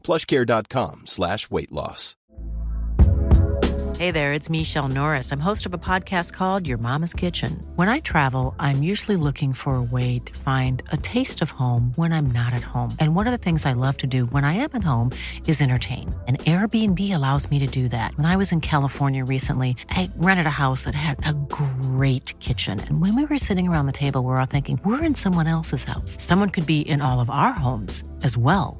plushcare.com slash weight loss. Hey there, it's Michele Norris. I'm host of a podcast called Your Mama's Kitchen. When I travel, I'm usually looking for a way to find a taste of home when I'm not at home. And one of the things I love to do when I am at home is entertain. And Airbnb allows me to do that. When I was in California recently, I rented a house that had a great kitchen. And when we were sitting around the table, we we're all thinking, we're in someone else's house. Someone could be in all of our homes as well.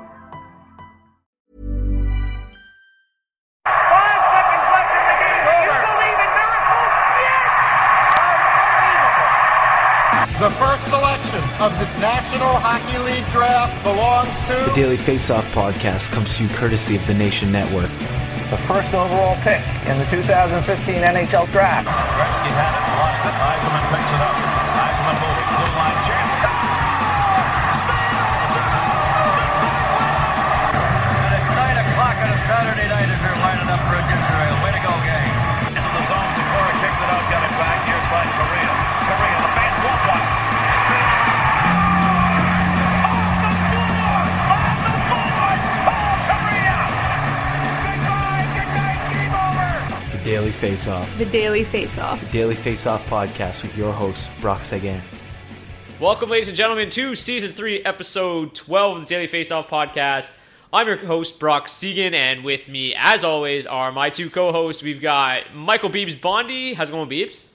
The first selection of the National Hockey League draft belongs to. The to Daily Faceoff podcast comes to you courtesy of the Nation Network. the first overall pick in the 2015 NHL Draft. Gretzky had it, lost it. Eisenman picks it up. Eisenman moving. Blue line over. The Daily Faceoff. The Daily Face Off. The Daily Face Off podcast with your host, Brock Seguin. Welcome, ladies and gentlemen, to season three, episode 12 of the Daily Face Off podcast. I'm your host, Brock Seguin, and with me, as always, are my two co hosts. We've got Michael Beebs Bondi. How's it going, Beebs?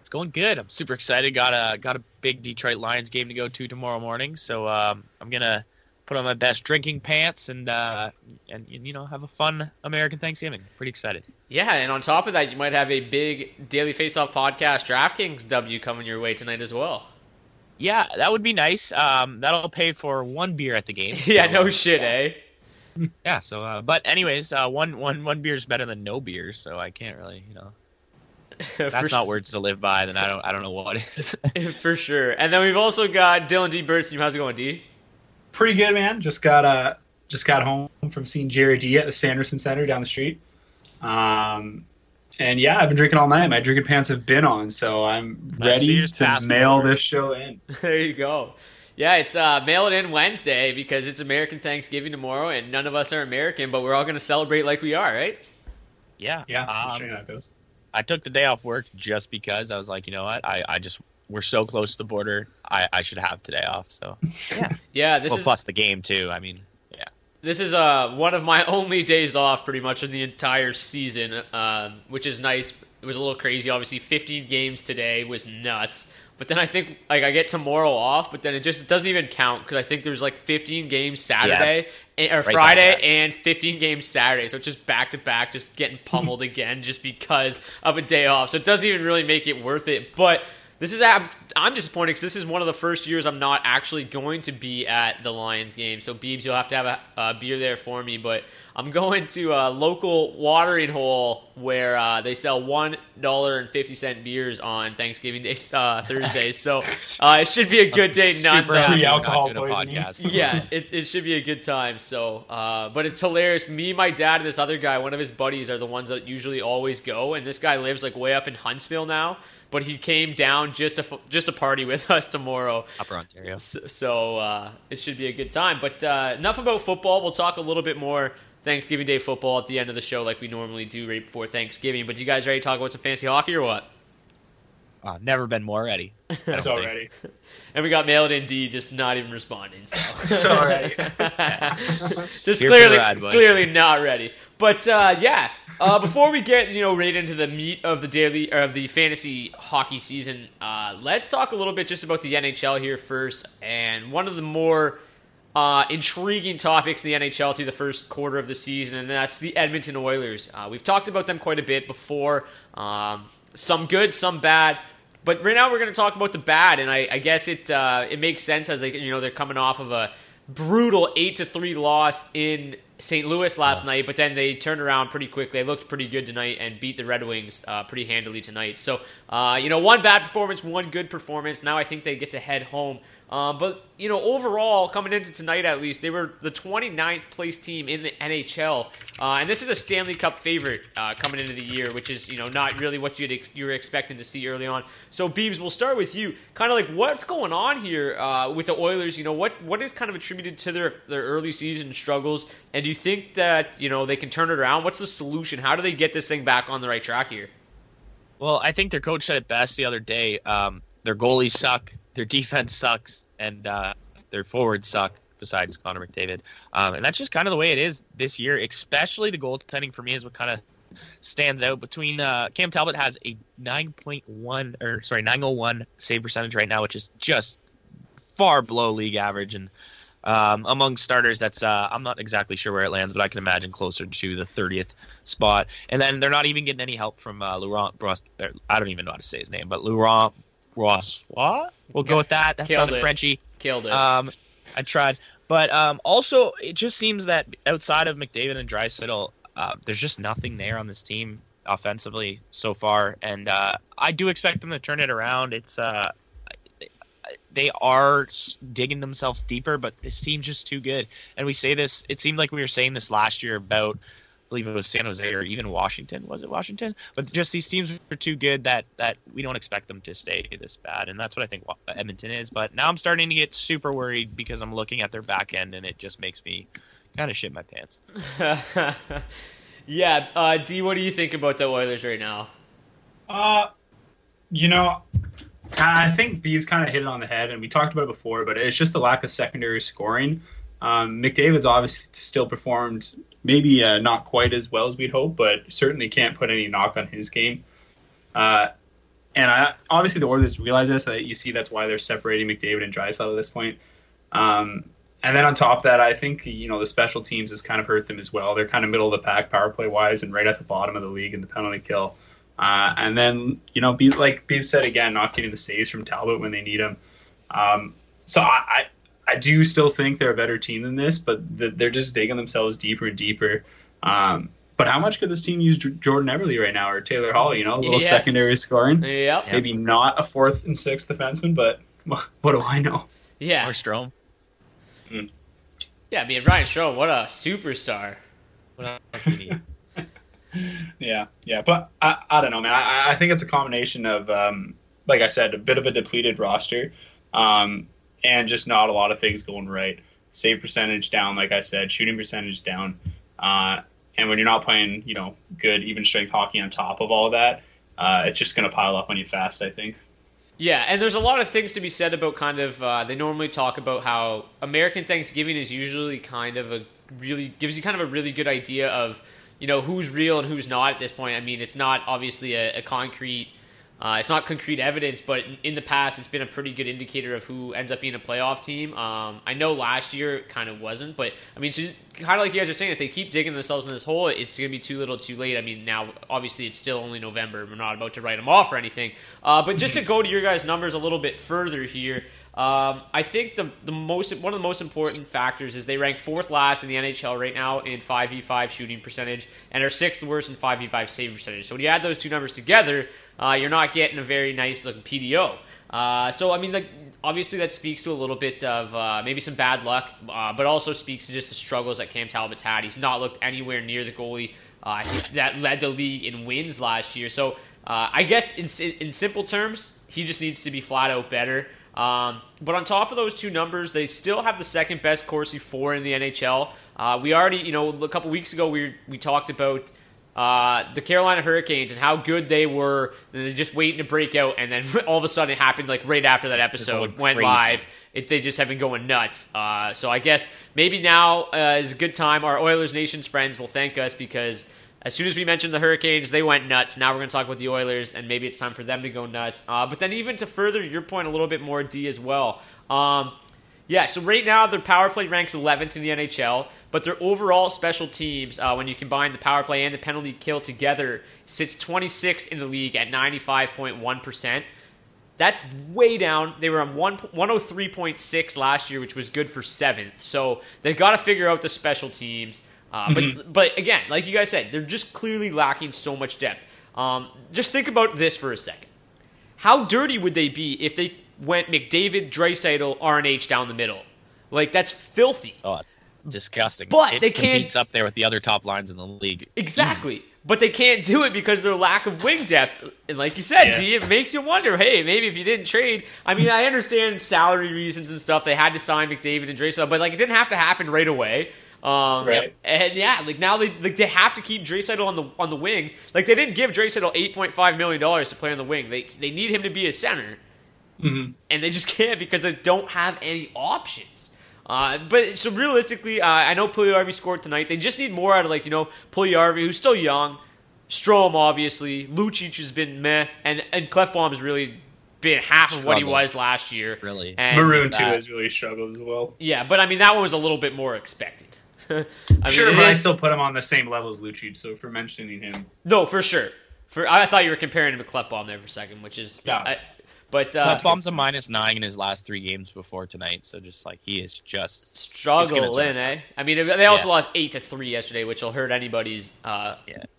It's going good. I'm super excited. Got a got a big Detroit Lions game to go to tomorrow morning, so um, I'm gonna put on my best drinking pants and uh, and you know have a fun American Thanksgiving. Pretty excited. Yeah, and on top of that, you might have a big Daily Face Off podcast DraftKings W coming your way tonight as well. Yeah, that would be nice. Um, that'll pay for one beer at the game. yeah, no uh, shit, eh? Yeah. So, uh, but anyways, uh, one one one beer is better than no beer, so I can't really, you know. That's not words to live by. Then I don't I don't know what is. For sure. And then we've also got Dylan D. Bertham. How's it going, D? pretty good, man. Just got uh just got home from seeing Jerry D at the Sanderson Center down the street. Um, and yeah, I've been drinking all night. My drinking pants have been on, so I'm Nice. So ready to mail this show in. there you go. Yeah, it's uh, mail it in Wednesday because it's American Thanksgiving tomorrow, and none of us are American, but we're all going to celebrate like we are, right? yeah. Yeah, Um, I'll how it goes. I took the day off work just because I was like, you know what, I, I just we're so close to the border. I, I should have today off. So yeah, Yeah, this well, is plus the game too. I mean, yeah, this is uh, one of my only days off pretty much in the entire season, um, which is nice. It was a little crazy, obviously. 15 games today was nuts. But then I think like I get tomorrow off, but then it just doesn't even count because I think there's like 15 games Saturday and, or Right Friday yeah. and 15 games Saturday. So it's just back to back, just getting pummeled again just because of a day off. So it doesn't even really make it worth it. But this is I'm, I'm disappointed because this is one of the first years I'm not actually going to be at the Lions game. So Beebs, you'll have to have a, a beer there for me. But I'm going to a local watering hole where uh, they sell one dollar and fifty cent beers on Thanksgiving Day uh, Thursdays. So uh, it should be a good day. Not Super happy I'm not doing a podcast. yeah, it, it should be a good time. So, uh, but it's hilarious. Me, my dad, and this other guy, one of his buddies, are the ones that usually always go. And this guy lives like way up in Huntsville now, but he came down just to just to party with us tomorrow. Upper Ontario. So, so uh, it should be a good time. But uh, enough about football. We'll talk a little bit more Thanksgiving Day football at the end of the show, like we normally do right before Thanksgiving. But you guys ready to talk about some fancy hockey or what? Uh, never been more ready. So ready. And we got mailed in D just not even responding. So, So ready. just Here clearly, ride, clearly not ready. But uh, yeah, uh, before we get you know right into the meat of the daily of the fantasy hockey season, uh, let's talk a little bit just about the NHL here first. And one of the more uh, intriguing topics in the NHL through the first quarter of the season, and that's the Edmonton Oilers. Uh, we've talked about them quite a bit before. Um, some good, some bad. But right now we're going to talk about the bad, and I, I guess it uh, it makes sense as they you know they're coming off of a brutal eight to three loss in St. Louis last night, but then they turned around pretty quickly. They looked pretty good tonight and beat the Red Wings uh, pretty handily tonight. So uh, you know one bad performance, one good performance. Now I think they get to head home. Uh, but you know, overall, coming into tonight at least, they were the 29th place team in the NHL, uh, and this is a Stanley Cup favorite uh, coming into the year, which is you know not really what you'd ex- you were expecting to see early on. So, Beebs, we'll start with you. Kind of like what's going on here uh, with the Oilers? You know, what what is kind of attributed to their their early season struggles, and do you think that you know they can turn it around? What's the solution? How do they get this thing back on the right track here? Well, I think their coach said it best the other day. Um, their goalies suck, their defense sucks, and uh, their forwards suck. Besides Connor McDavid, um, and that's just kind of the way it is this year. Especially the goaltending for me is what kind of stands out. Between uh, Cam Talbot has a 9.1 or sorry 901 save percentage right now, which is just far below league average, and um, among starters, that's uh, I'm not exactly sure where it lands, but I can imagine closer to the 30th spot. And then they're not even getting any help from uh, Laurent I don't even know how to say his name, but Laurent Brossoit. We'll go with that. That Killed sounded it. Frenchy. Killed it. Um, I tried, but um, also it just seems that outside of McDavid and Draisaitl, uh, there's just nothing there on this team offensively so far, and uh, I do expect them to turn it around. It's uh, they are digging themselves deeper, but this team's just too good. And we say this. It seemed like we were saying this last year about. I believe it was San Jose or even Washington. Was it Washington? But just these teams are too good that that we don't expect them to stay this bad, and that's what I think Edmonton is. But now I'm starting to get super worried because I'm looking at their back end, and it just makes me kind of shit my pants. yeah, uh, D, what do you think about the Oilers right now? Uh, you know, I think B's kind of hit it on the head, and we talked about it before, but it's just the lack of secondary scoring. Um, McDavid's obviously still performed maybe uh, not quite as well as we'd hope, but certainly can't put any knock on his game. Uh, and I, obviously the Oilers realize this. That you see that's why they're separating McDavid and Draisaitl at this point. Um, and then on top of that, I think you know the special teams has kind of hurt them as well. They're kind of middle of the pack power play wise, and right at the bottom of the league in the penalty kill. Uh, and then you know, be like Beef said again, not getting the saves from Talbot when they need him. Um, so I, I I do still think they're a better team than this, but the, they're just digging themselves deeper and deeper. Um, but how much could this team use Jordan Eberle right now or Taylor Hall? You know, a little Yeah. secondary scoring. Yep. Maybe not a fourth and sixth defenseman, but what do I know? Yeah. Or Strome. Yeah, I mean, Ryan Strome, what a superstar. What else do you need? Yeah, yeah, but I, I don't know, man. I, I think it's a combination of, um, like I said, a bit of a depleted roster, um, and just not a lot of things going right. Save percentage down, like I said, shooting percentage down, uh, and when you're not playing, you know, good even strength hockey on top of all of that, uh, it's just going to pile up on you fast. I think. Yeah, and there's a lot of things to be said about kind of. Uh, they normally talk about how American Thanksgiving is usually kind of a really gives you kind of a really good idea of you know who's real and who's not at this point. I mean, it's not obviously a, a concrete. Uh, it's not concrete evidence, but in- the past, it's been a pretty good indicator of who ends up being a playoff team. Um, I know last year it kind of wasn't, but I mean, so kind of like you guys are saying, if they keep digging themselves in this hole, it's going to be too little, too late. I mean, now obviously it's still only November; we're not about to write them off or anything. Uh, but just to go to your guys' numbers a little bit further here, Um, I think the the most one of the most important factors is they rank fourth last in the NHL right now in five v five shooting percentage and are sixth worst in five v five save percentage. So when you add those two numbers together, uh, you're not getting a very nice looking PDO. Uh, so I mean, like obviously that speaks to a little bit of uh, maybe some bad luck, uh, but also speaks to just the struggles that Cam Talbot's had. He's not looked anywhere near the goalie uh, that led the league in wins last year. So uh, I guess in, in simple terms, he just needs to be flat out better. Um, but on top of those two numbers, they still have the second best Corsi for in the NHL. Uh, we already, you know, a couple weeks ago we we talked about uh, the Carolina Hurricanes and how good they were. And they're just waiting to break out, and then all of a sudden it happened like right after that episode went live. It, they just have been going nuts. Uh, so I guess maybe now uh, is a good time. Our Oilers Nation's friends will thank us because as soon as we mentioned the Hurricanes, they went nuts. Now we're going to talk about the Oilers, and maybe it's time for them to go nuts. Uh, but then, even to further your point a little bit more, D as well. Um, yeah, so right now their power play ranks 11th in the NHL, but their overall special teams, uh, when you combine the power play and the penalty kill together, sits 26th in the league at 95.1%. That's way down. They were on one, 103.6 last year, which was good for seventh. So they've got to figure out the special teams. Uh, Mhm. But but again, like you guys said, they're just clearly lacking so much depth. Um, just think about this for a second. How dirty would they be if they went McDavid, Draisaitl, RNH down the middle? Like that's filthy. Oh, it's disgusting. But it they can't- up there with the other top lines in the league. Exactly. But they can't do it because of their lack of wing depth. And like you said, Yeah. D, it makes you wonder, hey, maybe if you didn't trade, I mean, I understand salary reasons and stuff. They had to sign McDavid and Draisaitl, but like it didn't have to happen right away. Um, Right. And yeah, like now they like they have to keep Draisaitl on the on the wing. Like they didn't give Draisaitl eight point five million dollars to play on the wing. They they need him to be a center Mhm. and they just can't because they don't have any options. Uh, but so realistically, uh, I know Puljujarvi scored tonight. They just need more out of like you know Puljujarvi, who's still young, Strome obviously, Lucic has been meh, and and Klefbom has really been half of what he was last year. Really, And- Maroon too has really struggled as well. Yeah, but I mean that one was a little bit more expected. I mean, sure, it but I still put him on the same level as Lucic. So for mentioning him, no for sure. For I thought you were comparing him to Klefbom there for a second, which is Yeah. I, but uh, Bomb's a minus nine in his last three games before tonight, so just like he is just it's struggle gonna in, turn. eh? I mean, they also Yeah. lost eight to three yesterday, which will hurt anybody's uh,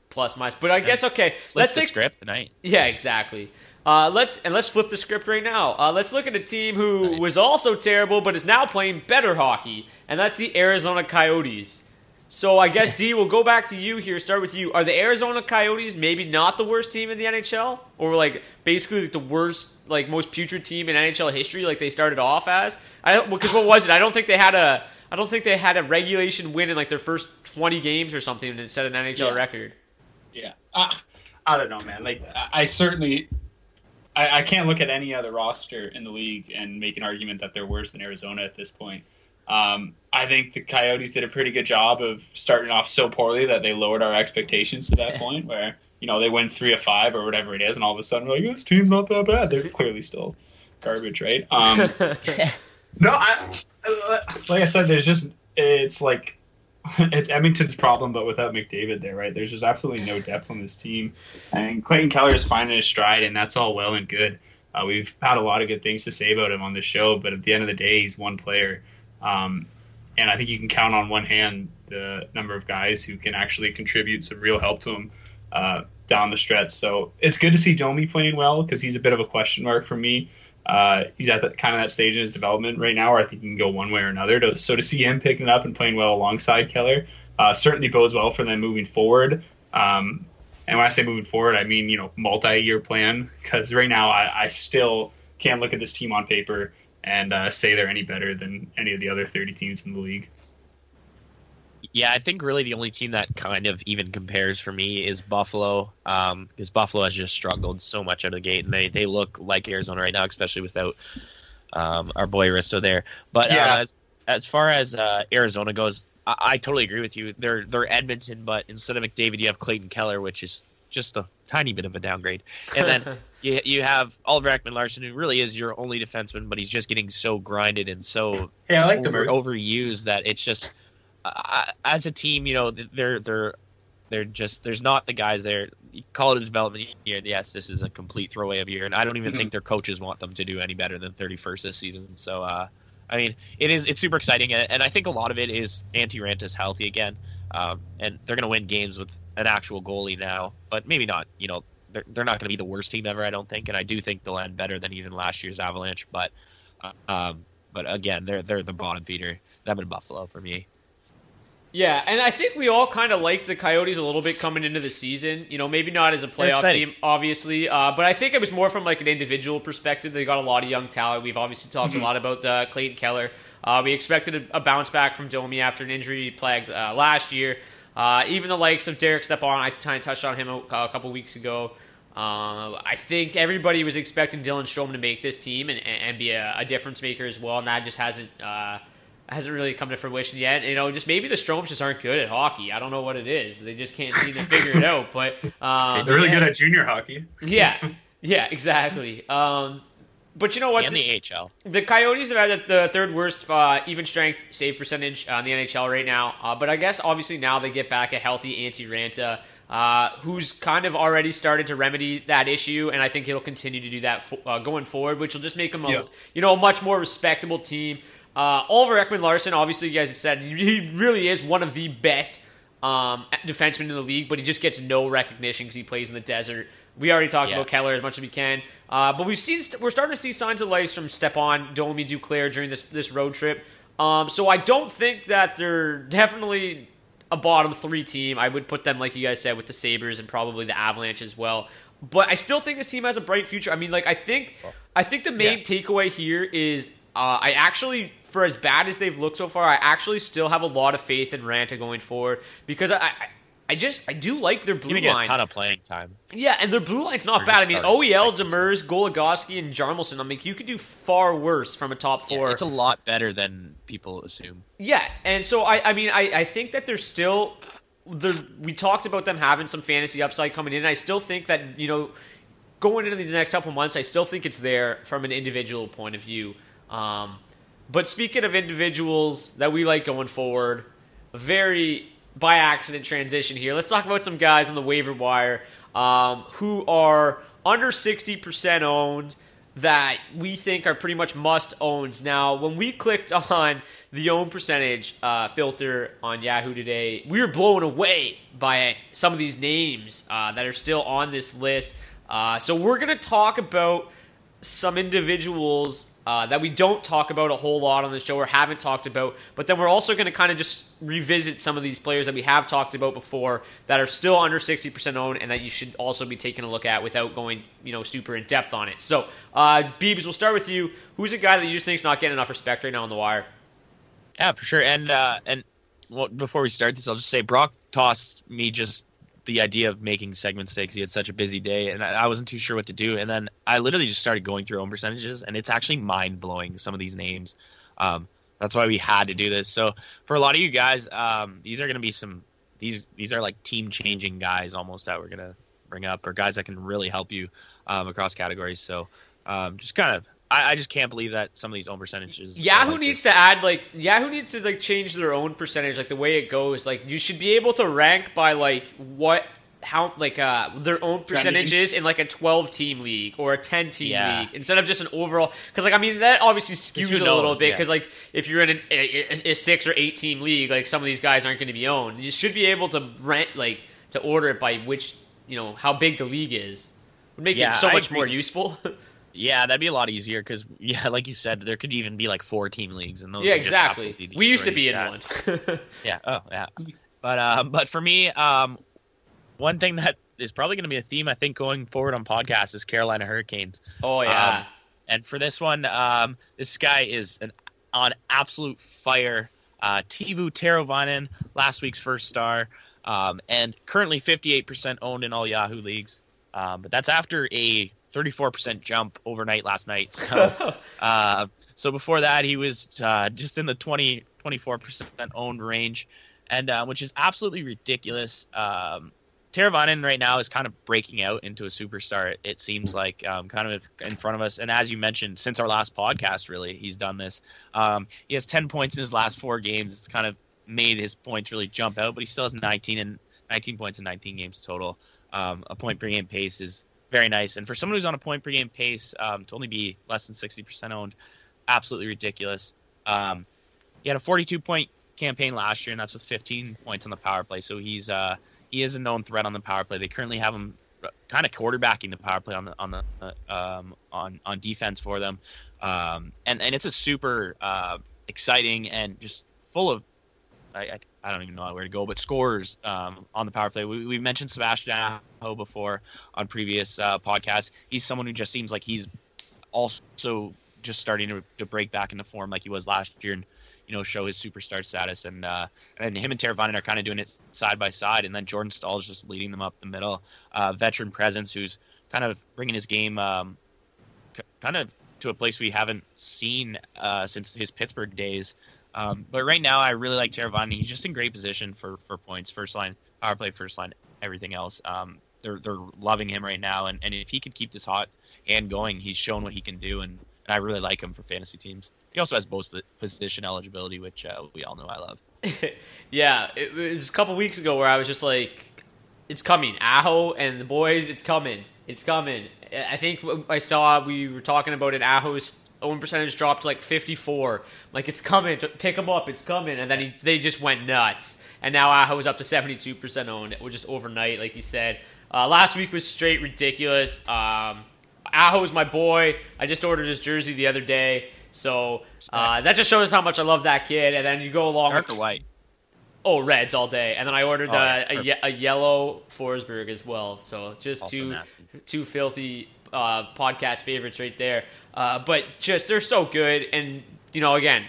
plus minus. But I guess okay, Flip let's the take script tonight. Yeah, exactly. Uh, let's and let's flip the script right now. Uh, let's look at a team who was also terrible, but is now playing better hockey, and that's the Arizona Coyotes. So I guess D, we'll go back to you here. Start with you. Are the Arizona Coyotes maybe not the worst team in the NHL, or like basically like the worst, like most putrid team in NHL history, like they started off as? I don't because what was it? I don't think they had a. I don't think they had a regulation win in like their first twenty games or something and set an NHL Yeah. record. yeah, uh, I don't know, man. Like I, I certainly, I, I can't look at any other roster in the league and make an argument that they're worse than Arizona at this point. Um, I think the Coyotes did a pretty good job of starting off so poorly that they lowered our expectations to that point where you know they win three of five or whatever it is, and all of a sudden we're like, this team's not that bad. They're clearly still garbage, right? Um, no, I like I said, there's just it's like it's Edmonton's problem, but without McDavid there, right? There's just absolutely no depth on this team, and Clayton Keller is finding his stride, and that's all well and good. Uh, we've had a lot of good things to say about him on the show, but at the end of the day, he's one player, um, and I think you can count on one hand the number of guys who can actually contribute some real help to him uh, down the stretch. So it's good to see Domi playing well because he's a bit of a question mark for me. Uh, he's at the, kind of that stage in his development right now where I think he can go one way or another. To, so to see him picking it up and playing well alongside Keller uh, certainly bodes well for them moving forward. Um, and when I say moving forward, I mean you know multi-year plan because right now I, I still can't look at this team on paper and uh, say they're any better than any of the other 30 teams in the league. Yeah, I think really the only team that kind of even compares for me is Buffalo, um, because Buffalo has just struggled so much out of the gate, and they, they look like Arizona right now, especially without um, our boy Risto there. But Yeah. uh, as, as far as uh, Arizona goes, I, I totally agree with you. They're they're Edmonton, but instead of McDavid, you have Clayton Keller, which is just a tiny bit of a downgrade. And then you you have Oliver Ekman-Larsson, who really is your only defenseman, but he's just getting so grinded and so Yeah, I like over, overused that it's just uh, as a team, you know, they're they're they're just there's not the guys there. You call it a development year. Yes, this is a complete throwaway of year, and I don't even think their coaches want them to do any better than 31st this season. So, uh, I mean, it is it's super exciting, and, and I think a lot of it is Antti Raanta's healthy again, um, and they're going to win games with an actual goalie now, but maybe not. You know, they're they're not going to be the worst team ever, I don't think, and I do think they'll end better than even last year's Avalanche, but. Uh, um, but again, they're they're the bottom feeder. Them in Buffalo for me. Yeah, and I think we all kind of liked the Coyotes a little bit coming into the season. You know, maybe not as a playoff team, obviously, uh, but I think it was more from like an individual perspective. They got a lot of young talent. We've obviously talked Mhm. a lot about uh, Clayton Keller. Uh, we expected a, a bounce back from Domi after an injury plagued uh, last year. Uh, even the likes of Derek Stepan, I kind of touched on him a, a couple weeks ago. Uh, I think everybody was expecting Dylan Strome to make this team and, and be a, a difference maker as well, and that just hasn't uh, hasn't really come to fruition yet. You know, just maybe the Stromes just aren't good at hockey. I don't know what it is. They just can't seem to figure it out. But um, They're really good at junior hockey. yeah, yeah, exactly. Um, but you know what? And the AHL. The Coyotes have had the third worst uh, even strength save percentage on the NHL right now. Uh, but I guess obviously now they get back a healthy Antti Raanta, uh, who's kind of already started to remedy that issue, and I think he'll continue to do that fo- uh, going forward, which will just make him a Yeah. you know a much more respectable team. Uh, Oliver Ekman-Larsson, obviously, you guys have said he really is one of the best um, defensemen in the league, but he just gets no recognition because he plays in the desert. We already talked Yeah. about Keller as much as we can, uh, but we've seen we're starting to see signs of life from Stepan, Domi, Duclair during this this road trip. Um, so I don't think that they're definitely a bottom three team. I would put them, like you guys said, with the Sabres and probably the Avalanche as well. But I still think this team has a bright future. I mean, like I think I think the main takeaway here is uh, I actually, for as bad as they've looked so far, I actually still have a lot of faith in Raanta going forward because I, I, I just I do like their blue Giving it a line. ton of playing time. Yeah, and their blue line's not bad. I mean, OEL, Demers, Goligoski, and Hjalmarsson. I mean, you could do far worse from a top four. It's a lot better than people assume. Yeah, and so I, I mean, I, I think that there's still, there. We talked about them having some fantasy upside coming in. I still think that you know, going into these next couple months, I still think it's there from an individual point of view. Um, but speaking of individuals that we like going forward, very by accident transition here. Let's talk about some guys on the waiver wire um, who are under sixty percent owned that we think are pretty much must owns. Now, when we clicked on the own percentage uh, filter on Yahoo today, we were blown away by some of these names uh, that are still on this list. Uh, so we're going to talk about some individuals uh, that we don't talk about a whole lot on the show or haven't talked about, but then we're also going to kind of just revisit some of these players that we have talked about before that are still under 60% owned and that you should also be taking a look at without going, you know, super in depth on it. So, uh, Beebs, we'll start with you. Who's a guy that you just think is not getting enough respect right now on the wire? Yeah, for sure. And uh, and well, before we start this, I'll just say Brock tossed me just the idea of making segment stakes. He had such a busy day, and I, I wasn't too sure what to do. And then I literally just started going through own percentages, and it's actually mind blowing. Some of these names. Um, that's why we had to do this. So for a lot of you guys, um, these are going to be some these these are like team changing guys almost that we're going to bring up, or guys that can really help you um, across categories. So um, just kind of. I, I just can't believe that some of these own percentages. Yahoo like needs to add like Yahoo needs to like change their own percentage, like the way it goes. Like you should be able to rank by like what how like uh their own percentages in like a 12 team league or a 10 team Yeah. league instead of just an overall because like i mean that obviously skews who a little knows, bit yeah. because like if you're in an, a, a- a six or eight team league like some of these guys aren't going to be owned you should be able to rent like to order it by which you know how big the league is would make Yeah, it so much more useful Yeah, that'd be a lot easier because, yeah, like you said, there could even be like four team leagues, and those yeah exactly we used to be in one Yeah. Oh, yeah. But uh, but for me, um, one thing that is probably going to be a theme I think going forward on podcasts is Carolina Hurricanes. oh yeah Um, and for this one, um, this guy is an on absolute fire. Uh, Teuvo Teravainen, last week's first star, um, and currently 58% owned in all Yahoo leagues. Um, but that's after a 34% jump overnight last night. So, uh, so before that, he was uh, just in the 20, 24% owned range, and uh, which is absolutely ridiculous. Um, Teravainen right now is kind of breaking out into a superstar. It, seems like um, kind of in front of us. And as you mentioned, since our last podcast, really, he's done this. Um, he has 10 points in his last four games. It's kind of made his points really jump out, but he still has 19 in 19 points in 19 games total. Um, a point per game pace is very nice. And for someone who's on a point per game pace um, to only be less than 60% owned, absolutely ridiculous. Um, he had a 42 point campaign last year, and that's with 15 points on the power play. So he's uh, he is a known threat on the power play. They currently have him kind of quarterbacking the power play on the on the uh, um, on on defense for them, um, and and it's a super uh, exciting and just full of I, I, I don't even know where to go, but scores um, on the power play. We, we mentioned Sebastian Aho before on previous uh, podcasts. He's someone who just seems like he's also just starting to, to break back into form like he was last year and you know show his superstar status and uh, and him and Teravainen are kind of doing it side by side and then Jordan Staal is just leading them up the middle uh, veteran presence who's kind of bringing his game um, c- kind of to a place we haven't seen uh, since his Pittsburgh days um, but right now I really like Teravainen he's just in great position for for points first line power play first line everything else um, they're they're loving him right now and, and if he could keep this hot and going he's shown what he can do and and I really like him for fantasy teams. He also has both position eligibility, which uh, we all know I love. yeah, it was a couple weeks ago where I was just like, "It's coming, Aho and the boys. It's coming, it's coming." I think I saw we were talking about it. Aho's own percentage dropped to like 54. Like it's coming, pick him up, it's coming, and then he, they just went nuts. And now Aho is up to 72% owned, it just overnight, like you said. Uh, last week was straight ridiculous. Um, Aho's my boy. I just ordered his jersey the other day, so uh, that just shows how much I love that kid. And then you go along dark with or white. Oh, reds all day, and then I ordered Oh, uh, a, ye- a yellow Forsberg as well. So just Also two nasty. two filthy uh, podcast favorites right there. Uh, but just they're so good, and you know, again,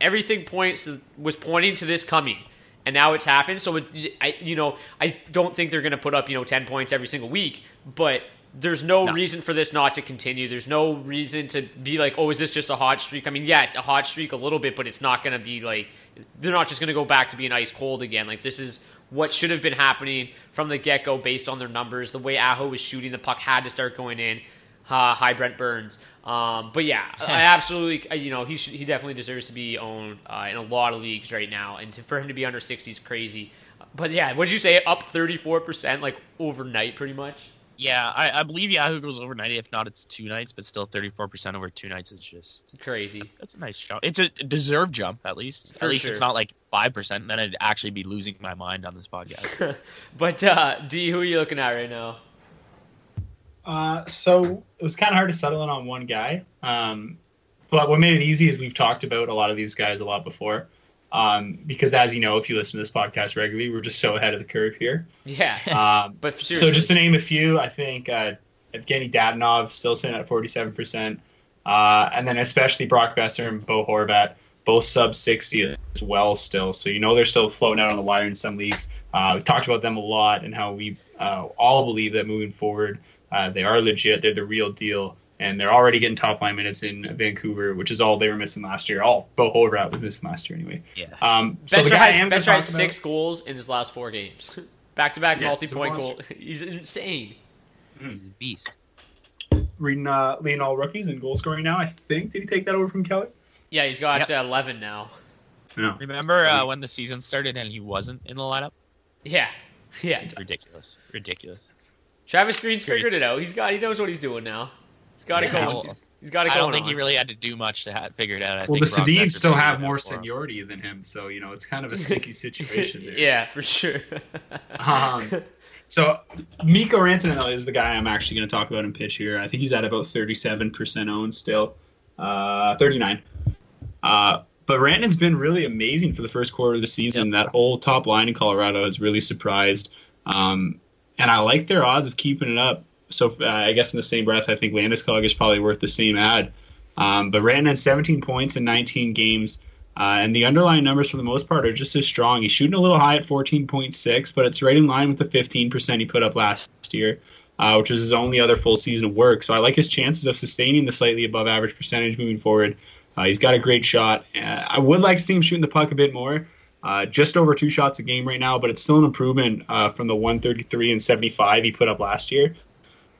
everything points was pointing to this coming, and now it's happened. So, it, I you know, I don't think they're going to put up you know ten points every single week, but there's no, No. reason for this not to continue. There's no reason to be like, oh, is this just a hot streak? I mean, yeah, it's a hot streak a little bit, but it's not going to be like they're not just going to go back to being ice cold again. Like this is what should have been happening from the get go based on their numbers. The way Aho was shooting the puck had to start going in. Uh, hi, Brent Burns. Um, but yeah, I absolutely, uh, you know, he should, he definitely deserves to be owned uh, in a lot of leagues right now, and to, for him to be under sixty is crazy. But yeah, what did you say? Up thirty four percent, like overnight, pretty much. Yeah, I, I believe Yahoo goes over 90. If not, it's two nights, but still 34% over two nights is just crazy. That's, that's a nice jump. It's a deserved jump, at least. For at least sure. it's not like 5%. Then I'd actually be losing my mind on this podcast. But uh, D, who are you looking at right now? Uh, so it was kind of hard to settle in on one guy. Um, but what made it easy is we've talked about a lot of these guys a lot before. Um, because as you know, if you listen to this podcast regularly, we're just so ahead of the curve here. Yeah, Um, but so just to name a few, I think uh, Evgeny Dadonov still sitting at 47%. Uh, and then especially Brock Boeser and Bo Horvat, both sub 60 as well still. So you know they're still floating out on the wire in some leagues. Uh, we've talked about them a lot and how we uh, all believe that moving forward, uh, they are legit. They're the real deal. And they're already getting top line minutes in Vancouver, which is all they were missing last year. All Bo Horvat was missing last year anyway. Yeah. Um, so the Boeser has, am has talk about- six goals in his last four games. Back to back multi point monster. goal. He's insane. He's a beast. reading uh, leading all rookies and goal scoring now. I think did he take that over from Kelly? Yeah, he's got Yep. uh, 11 now. No. Remember uh, when the season started and he wasn't in the lineup? Yeah. Yeah. It's ridiculous. Ridiculous. Travis Green's Great. figured it out. He's got he knows what he's doing now. He's got it Yeah. going. He's- he's got it I don't think he really had to do much to have figure it out. I Well, think the Brock Sedins still have more for him. seniority than him, so you know it's kind of a sticky situation there. yeah, for sure. Um, so Mikko Rantanen is the guy I'm actually going to talk about in pitch here. I think he's at about 37% owned still, uh, 39. Uh, but Rantanen's been really amazing for the first quarter of the season. That whole top line in Colorado has really surprised, um, and I like their odds of keeping it up. So uh, I guess in the same breath, I think Landeskog is probably worth the same ad. Um, but Rantanen 17 points in 19 games. Uh, and the underlying numbers for the most part are just as strong. He's shooting a little high at 14.6, but it's right in line with the 15% he put up last year, uh, which was his only other full season of work. So I like his chances of sustaining the slightly above average percentage moving forward. Uh, he's got a great shot. Uh, I would like to see him shooting the puck a bit more. Uh, just over two shots a game right now, but it's still an improvement uh, from the 133 and 75 he put up last year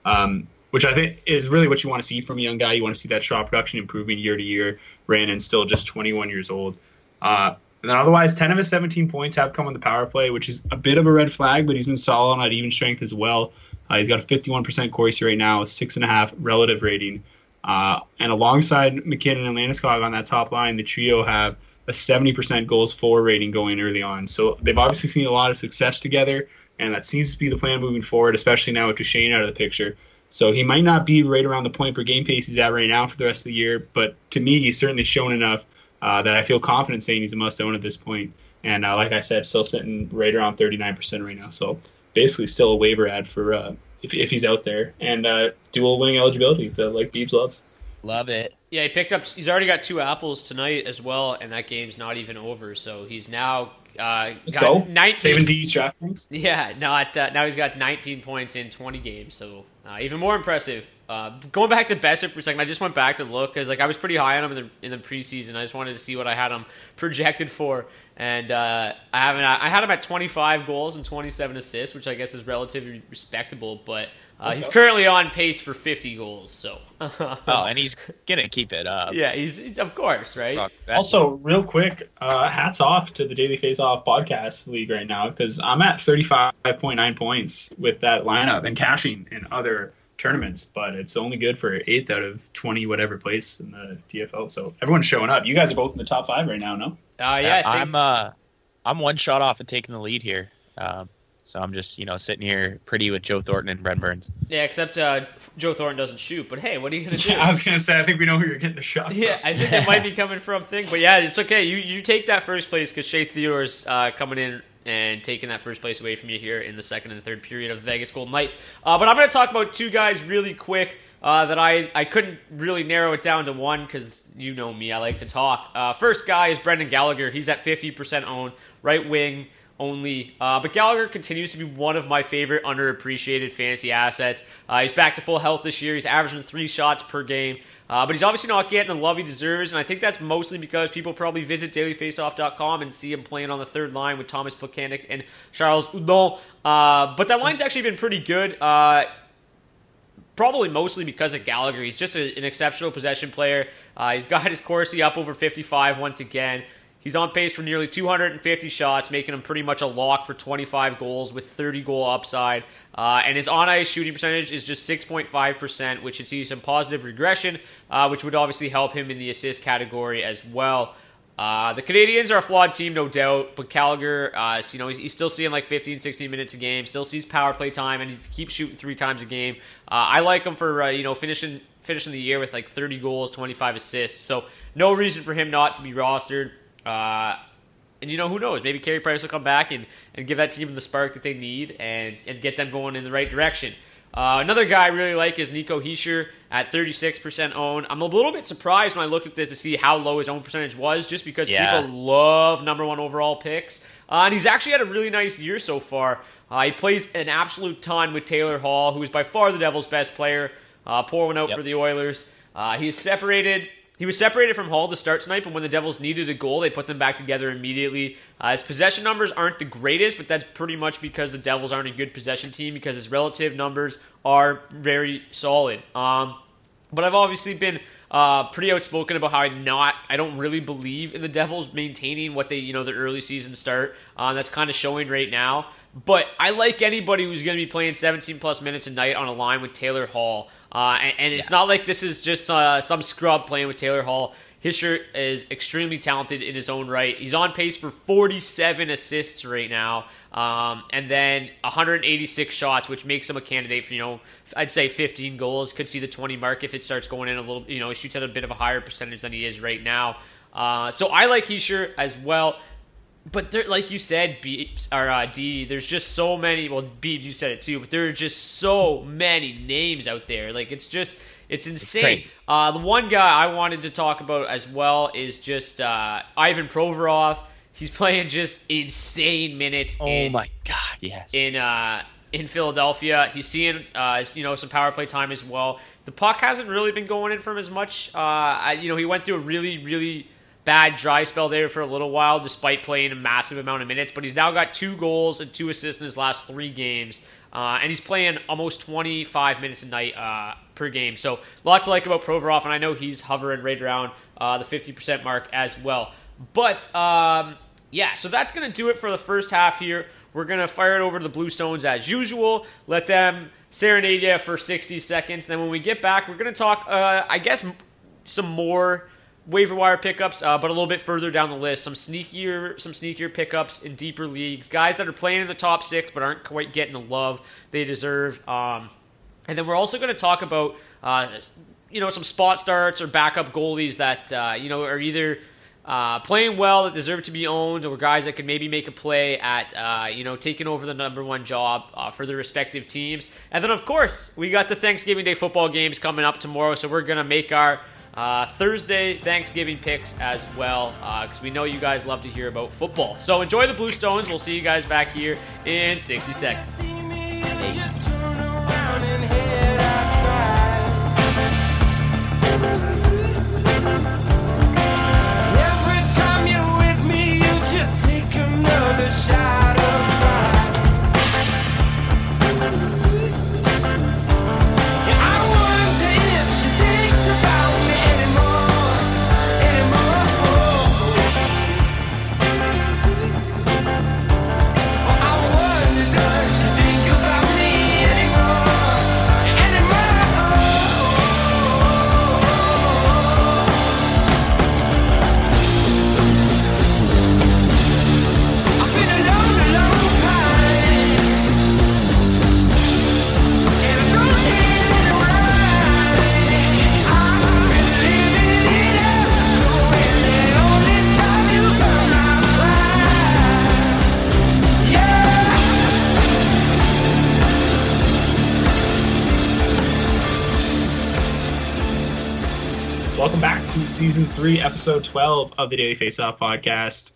um, which I think is really what you want to see from a young guy. You want to see that shot production improving year to year. Brandon's still just 21 years old. Uh, And then otherwise, 10 of his 17 points have come on the power play, which is a bit of a red flag, but he's been solid on even strength as well. Uh, he's got a 51% Corsi right now, a six and a half relative rating. Uh, and alongside MacKinnon and Landeskog on that top line, the trio have a 70% goals for rating going early on. So they've obviously seen a lot of success together, and that seems to be the plan moving forward, especially now with Duchene out of the picture. So he might not be right around the point per game pace he's at right now for the rest of the year, but to me, he's certainly shown enough uh, that I feel confident saying he's a must own at this point. And uh, like I said, still sitting right around 39% right now. So basically, still a waiver ad for uh, if, if he's out there and uh, dual wing eligibility that like Beebs loves. Love it. Yeah, he picked up. He's already got two apples tonight as well, and that game's not even over. So he's now uh, Let's go. 19, Saving D's draft points. Yeah, not uh, now he's got 19 points in 20 games, so uh, even more impressive. Uh, going back to Boeser for a second, I just went back to look because like I was pretty high on him in the, in the preseason. I just wanted to see what I had him projected for, and uh, I haven't. I had him at 25 goals and 27 assists, which I guess is relatively respectable. But uh, he's go. currently on pace for 50 goals. So, oh, and he's gonna keep it up. Yeah, he's, he's of course right. Also, real quick, uh, hats off to the Daily Face Off podcast league right now because I'm at 35.9 points with that lineup and cashing in other tournaments, but it's only good for eighth out of 20 whatever place in the DFL. So everyone's showing up. You guys are both in the top five right now, no? Uh, yeah, I am uh, I'm one shot off of taking the lead here. Um, so I'm just you know sitting here pretty with Joe Thornton and Brent Burns. Yeah, except uh, Joe Thornton doesn't shoot. But hey, what are you gonna do? Yeah, I was gonna say I think we know who you're getting the shot. Yeah, from. I think it might be coming from thing, but yeah, it's okay. You you take that first place because Shea Theodore's uh, coming in and taking that first place away from you here in the second and third period of the Vegas Golden Knights. Uh, but I'm going to talk about two guys really quick uh, that I, I couldn't really narrow it down to one because you know me, I like to talk. Uh, first guy is Brendan Gallagher. He's at 50% owned, right wing only. Uh, but Gallagher continues to be one of my favorite underappreciated fantasy assets. Uh, he's back to full health this year. He's averaging three shots per game. Uh, but he's obviously not getting the love he deserves, and I think that's mostly because people probably visit dailyfaceoff.com and see him playing on the third line with Thomas Plekanec and Charles Hudon. Uh, but that line's actually been pretty good. Uh, probably mostly because of Gallagher. He's just a, an exceptional possession player. Uh, he's got his Corsi up over 55 once again. He's on pace for nearly 250 shots, making him pretty much a lock for 25 goals with 30 goal upside. Uh, and his on ice shooting percentage is just 6.5%, which should see some positive regression, uh, which would obviously help him in the assist category as well. Uh, the Canadiens are a flawed team, no doubt, but Gallagher, uh, you know, he's, he's, still seeing like 15, 16 minutes a game, still sees power play time, and he keeps shooting three times a game. Uh, I like him for, uh, you know, finishing finishing the year with like 30 goals, 25 assists, so no reason for him not to be rostered. Uh, and you know who knows? Maybe Carey Price will come back and, and give that team the spark that they need and, and get them going in the right direction. Uh, another guy I really like is Nico Hischier at 36% owned. I'm a little bit surprised when I looked at this to see how low his own percentage was, just because Yeah. people love number one overall picks. Uh, and he's actually had a really nice year so far. Uh, he plays an absolute ton with Taylor Hall, who is by far the Devils' best player. Uh, pour one out Yep. for the Oilers. Uh, he's separated. He was separated from Hall to start tonight, but when the Devils needed a goal, they put them back together immediately. Uh, his possession numbers aren't the greatest, but that's pretty much because the Devils aren't a good possession team because his relative numbers are very solid. Um, but I've obviously been uh, pretty outspoken about how I not I don't really believe in the Devils maintaining what they you know their early season start. Uh, that's kind of showing right now. But I like anybody who's going to be playing 17 plus minutes a night on a line with Taylor Hall. Uh, and, and it's not like this is just uh, some scrub playing with Taylor Hall. Hischier is extremely talented in his own right. He's on pace for 47 assists right now, um, and then 186 shots, which makes him a candidate for you know I'd say 15 goals. Could see the 20 mark if it starts going in a little. You know, he shoots at a bit of a higher percentage than he is right now. Uh, so I like Hischier as well. But there, like you said, Beebs, or uh, D, there's just so many. Well, Beebs, you said it too, but there are just so many names out there. Like it's just, it's insane. great. uh, the one guy I wanted to talk about as well is just uh, Ivan Provorov. He's playing just insane minutes. Oh in, my god, yes. in uh, in Philadelphia. He's seeing uh, you know some power play time as well. The puck hasn't really been going in from as much. Uh, I, you know, he went through a really really bad dry spell there for a little while, despite playing a massive amount of minutes. But he's now got two goals and two assists in his last three games, uh, and he's playing almost 25 minutes a night uh, per game. So lots to like about Provorov, and I know he's hovering right around uh, the 50% mark as well. But um, yeah, so that's going to do it for the first half here. We're going to fire it over to the Bluestones as usual. Let them serenade you for 60 seconds. Then when we get back, we're going to talk, uh, I guess, some more waiver wire pickups, uh, but a little bit further down the list. Some sneakier, some sneakier pickups in deeper leagues. Guys that are playing in the top six but aren't quite getting the love they deserve. Um, and then we're also going to talk about, uh, you know, some spot starts or backup goalies that uh, you know are either uh, playing well that deserve to be owned, or guys that could maybe make a play at uh, you know taking over the number one job uh, for their respective teams. And then of course we got the Thanksgiving Day football games coming up tomorrow, so we're gonna make our uh, Thursday Thanksgiving picks as well because we know you guys love to hear about football. So enjoy the Blue Stones. We'll see you guys back here in 60 seconds. Season three, episode 12 of the Daily Faceoff podcast.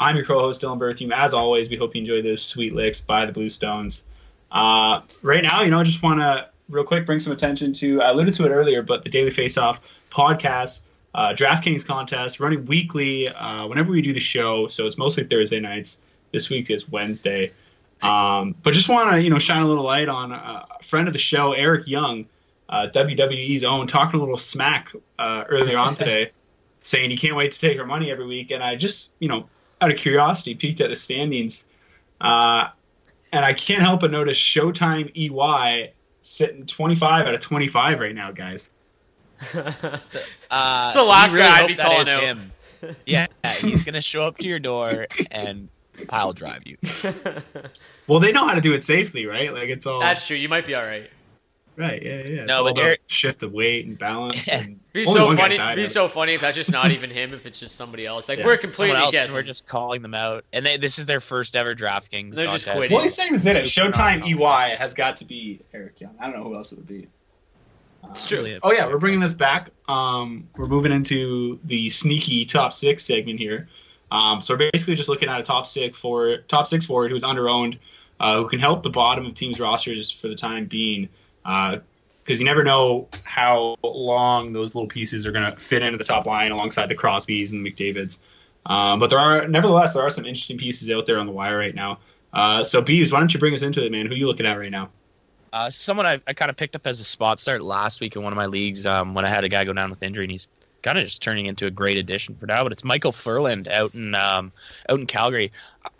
I'm your co host, Dylan Bertheum. As always, we hope you enjoy those sweet licks by the Bluestones. Uh, right now, you know, I just want to real quick bring some attention to, I alluded to it earlier, but the Daily Faceoff podcast, uh, DraftKings contest, running weekly uh, whenever we do the show. So it's mostly Thursday nights. This week is Wednesday. Um, but just want to, you know, shine a little light on a friend of the show, Eric Young uh, WWE's own, talking a little smack uh, earlier on today, saying he can't wait to take our money every week. And I just, you know, out of curiosity, peeked at the standings, uh, and I can't help but notice Showtime EY sitting 25 out of 25 right now, guys. Uh, It's the last really guy I'd be calling out. him. Yeah, he's gonna show up to your door and pile drive you. Well, they know how to do it safely, right? Like it's all That's true. You might be all right. Right. Yeah, yeah. It's No, all but about Eric- shift of weight and balance. And Be so one guy funny. Be so funny if that's just not even him. If it's just somebody else. Like Yeah. we're completely else, guessing. we're just calling them out, and they, this is their first ever DraftKings. They're just contest. quitting. Well, he's saying was in it. Showtime. EY has got to be Eric Young. I don't know who else it would be. it's true. Really, Oh yeah, we're bringing this back. Um, we're moving into the sneaky top six segment here. Um, so we're basically just looking at a top six for top six forward who's underowned, uh, who can help the bottom of teams' rosters for the time being. Because you never know how long those little pieces are going to fit into the top line alongside the Crosbys and McDavid's. Um, but there are, nevertheless, there are some interesting pieces out there on the wire right now. Uh, so, Bees, why don't you bring us into it, man? Who are you looking at right now? Uh, someone I, I kind of picked up as a spot start last week in one of my leagues um, when I had a guy go down with injury, and he's kind of just turning into a great addition for now. But it's Michael Ferland out in um, out in Calgary.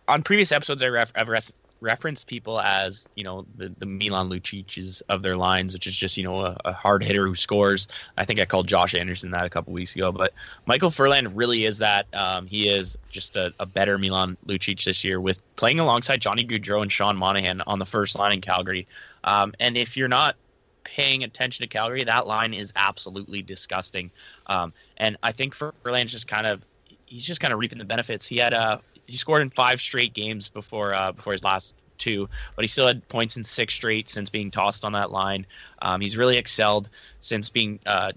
On previous episodes, I ref- I've res- referenced people as you know the the Milan Lucic's of their lines, which is just you know a, a hard hitter who scores. I think I called Josh Anderson that a couple weeks ago, but Michael Ferland really is that. Um, he is just a, a better Milan Lucic this year with playing alongside Johnny Gaudreau and Sean Monahan on the first line in Calgary. Um, and if you're not paying attention to Calgary, that line is absolutely disgusting. Um, and I think Ferland's just kind of he's just kind of reaping the benefits. He had uh he scored in five straight games before uh, before his last two, but he still had points in six straight since being tossed on that line. Um, he's really excelled since being uh,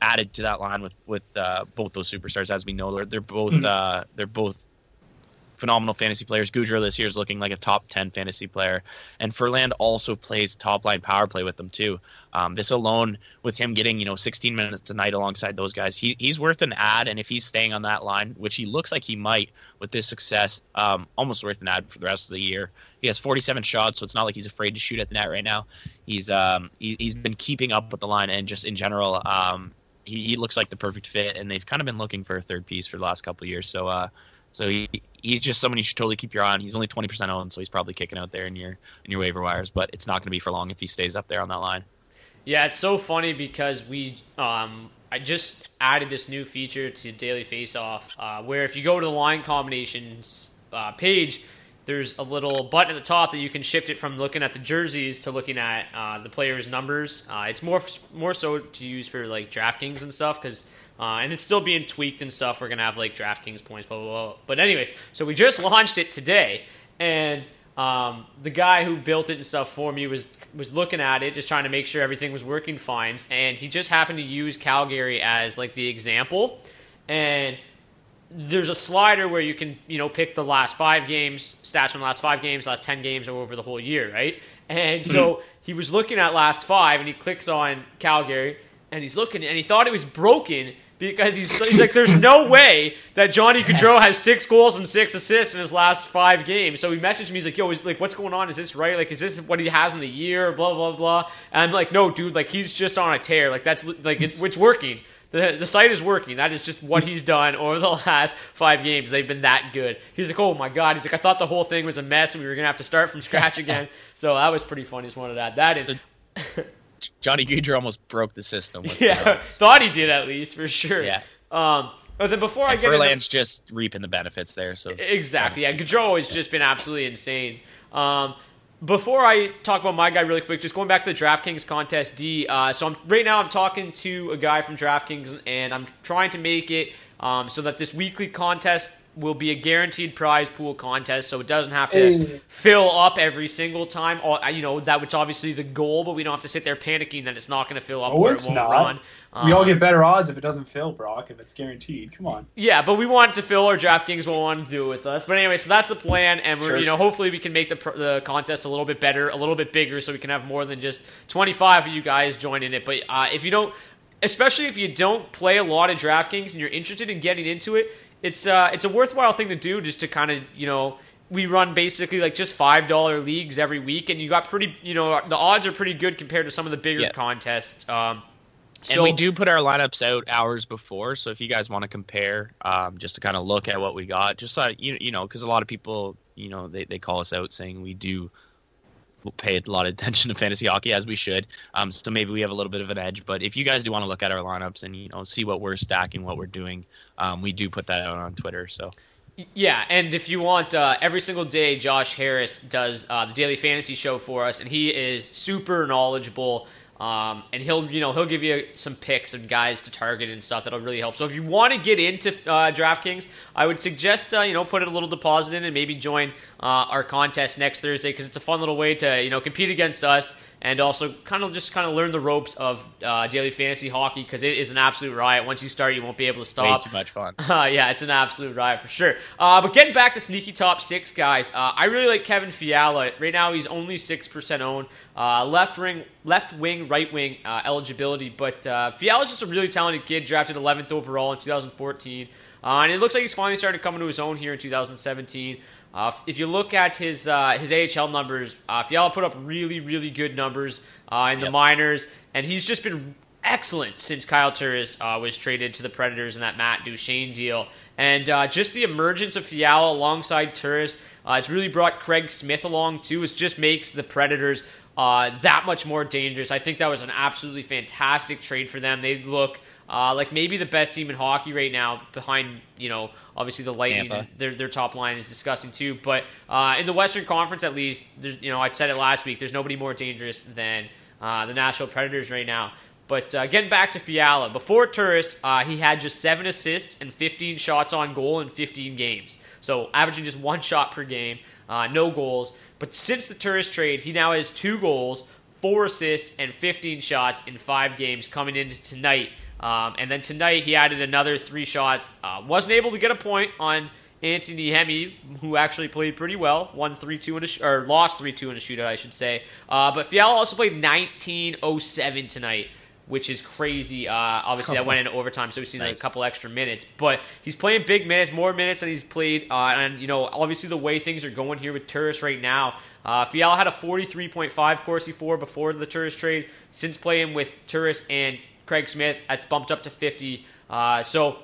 added to that line with with uh, both those superstars. As we know, they're, they're both uh, they're both phenomenal fantasy players. Gaudreau this year is looking like a top 10 fantasy player. And Ferland also plays top line power play with them too. Um, this alone, with him getting, you know, 16 minutes a night alongside those guys, he, he's worth an ad. And if he's staying on that line, which he looks like he might with this success, um, almost worth an ad for the rest of the year. He has 47 shots, so it's not like he's afraid to shoot at the net right now. He's um, he, he's been keeping up with the line and just in general, um, he, he looks like the perfect fit. And they've kind of been looking for a third piece for the last couple of years. So, uh, So he, he's just someone you should totally keep your eye on. He's only 20% owned, so he's probably kicking out there in your in your waiver wires, but it's not going to be for long if he stays up there on that line. Yeah, it's so funny because we um, I just added this new feature to Daily Faceoff uh, where if you go to the line combinations uh, page, there's a little button at the top that you can shift it from looking at the jerseys to looking at uh, the players' numbers. Uh, it's more more so to use for like DraftKings and stuff because. Uh, and it's still being tweaked and stuff. We're gonna have like DraftKings points, blah blah blah. But anyways, so we just launched it today, and um, the guy who built it and stuff for me was was looking at it, just trying to make sure everything was working fine, and he just happened to use Calgary as like the example, and there's a slider where you can you know pick the last five games, stats from the last five games, last ten games, or over the whole year, right? And so Mm-hmm. he was looking at last five, and he clicks on Calgary, and he's looking, and he thought it was broken because he's, he's like, there's no way that Johnny Gaudreau has six goals and six assists in his last five games. So he messaged me, he's like, yo, is, like, what's going on? Is this right? Like, is this what he has in the year? Blah, blah, blah. And I'm like, no, dude, like, he's just on a tear. Like, that's, like, it, it's working. The, the site is working. That is just what he's done over the last five games. They've been that good. He's like, oh my God. He's like, I thought the whole thing was a mess and we were going to have to start from scratch again. so that was pretty funny. Just wanted to add that in. Johnny Gaudreau almost broke the system. With Yeah, thought he did at least for sure. Yeah. Um, but then before I and get Ferland's into, just reaping the benefits there. So exactly, yeah, Gaudreau has just been absolutely insane. Um, before I talk about my guy really quick, just going back to the DraftKings contest, D. Uh, so I'm, right now I'm talking to a guy from DraftKings, and I'm trying to make it um, so that this weekly contest will be a guaranteed prize pool contest, so it doesn't have to Hey. fill up every single time. Or, You know that was obviously the goal, but we don't have to sit there panicking that it's not going to fill up Oh, it's it not. run. we all Um, get better odds if it doesn't fill, Brock. If it's guaranteed, come on. Yeah, but we want it to fill our DraftKings will want to do it with us. But anyway, so that's the plan, and we're Sure, you know sure. hopefully we can make the pr- the contest a little bit better, a little bit bigger, so we can have more than just twenty five of you guys joining it. But uh, if you don't, especially if you don't play a lot of DraftKings and you're interested in getting into it, it's uh, it's a worthwhile thing to do just to kind of you know. We run basically like just five dollar leagues every week, and you got pretty, you know, the odds are pretty good compared to some of the bigger Yeah. contests. Um, and we do put our lineups out hours before, so if you guys want to compare, um, just to kind of look at what we got, just so you you know, because a lot of people, you know, they, they call us out saying we do pay a lot of attention to fantasy hockey as we should. Um, so maybe we have a little bit of an edge. But if you guys do want to look at our lineups and you know see what we're stacking, what we're doing, um, we do put that out on Twitter. So Yeah, and if you want, uh, every single day, Josh Harris does uh, the daily fantasy show for us, and he is super knowledgeable. Um, and he'll, you know, he'll give you some picks and guys to target and stuff that'll really help. So if you want to get into uh, DraftKings, I would suggest, uh, you know, put a little deposit in and maybe join uh, our contest next Thursday because it's a fun little way to, you know, compete against us and also kind of just kind of learn the ropes of uh, daily fantasy hockey because it is an absolute riot. Once you start, you won't be able to stop. way too much fun. Uh, yeah, it's an absolute riot for sure. Uh, but getting back to sneaky top six guys, uh, I really like Kevin Fiala. Right now, he's only six percent owned. Uh, left wing, left wing, right wing uh, eligibility, but uh, Fiala's just a really talented kid, drafted 11th overall in 2014, uh, and it looks like he's finally starting to come into his own here in 2017. Uh, if you look at his uh, his AHL numbers, uh, Fiala put up really really good numbers uh, in the minors, and he's just been excellent since Kyle Turris uh, was traded to the Predators in that Matt Duchene deal. And uh, just the emergence of Fiala alongside Turris, uh, it's really brought Craig Smith along too. It just makes the Predators uh, that much more dangerous. I think that was an absolutely fantastic trade for them. They look uh, like maybe the best team in hockey right now, behind you know obviously the Lightning. Their their top line is disgusting too. But uh, in the Western Conference, at least, there's you know I said it last week. There's nobody more dangerous than uh, the Nashville Predators right now. But uh, getting back to Fiala, before Turris, uh, he had just seven assists and 15 shots on goal in 15 games. So averaging just one shot per game, uh, no goals. But since the Turris trade, he now has two goals, four assists, and 15 shots in five games coming into tonight. Um, and then tonight he added another three shots. Uh, wasn't able to get a point on Anthony Hemi, who actually played pretty well, won three two in a sh- or lost three two in a shootout, I should say. Uh, but Fiala also played 1907 tonight, which is crazy. Uh, obviously, that went into overtime, so we've seen like, a couple extra minutes. But he's playing big minutes, more minutes than he's played. Uh, and you know, obviously, the way things are going here with Turris right now, uh, Fiala had a 43.5 Corsi for before the Turris trade. Since playing with Turris and Craig Smith, that's bumped up to 50. Uh, so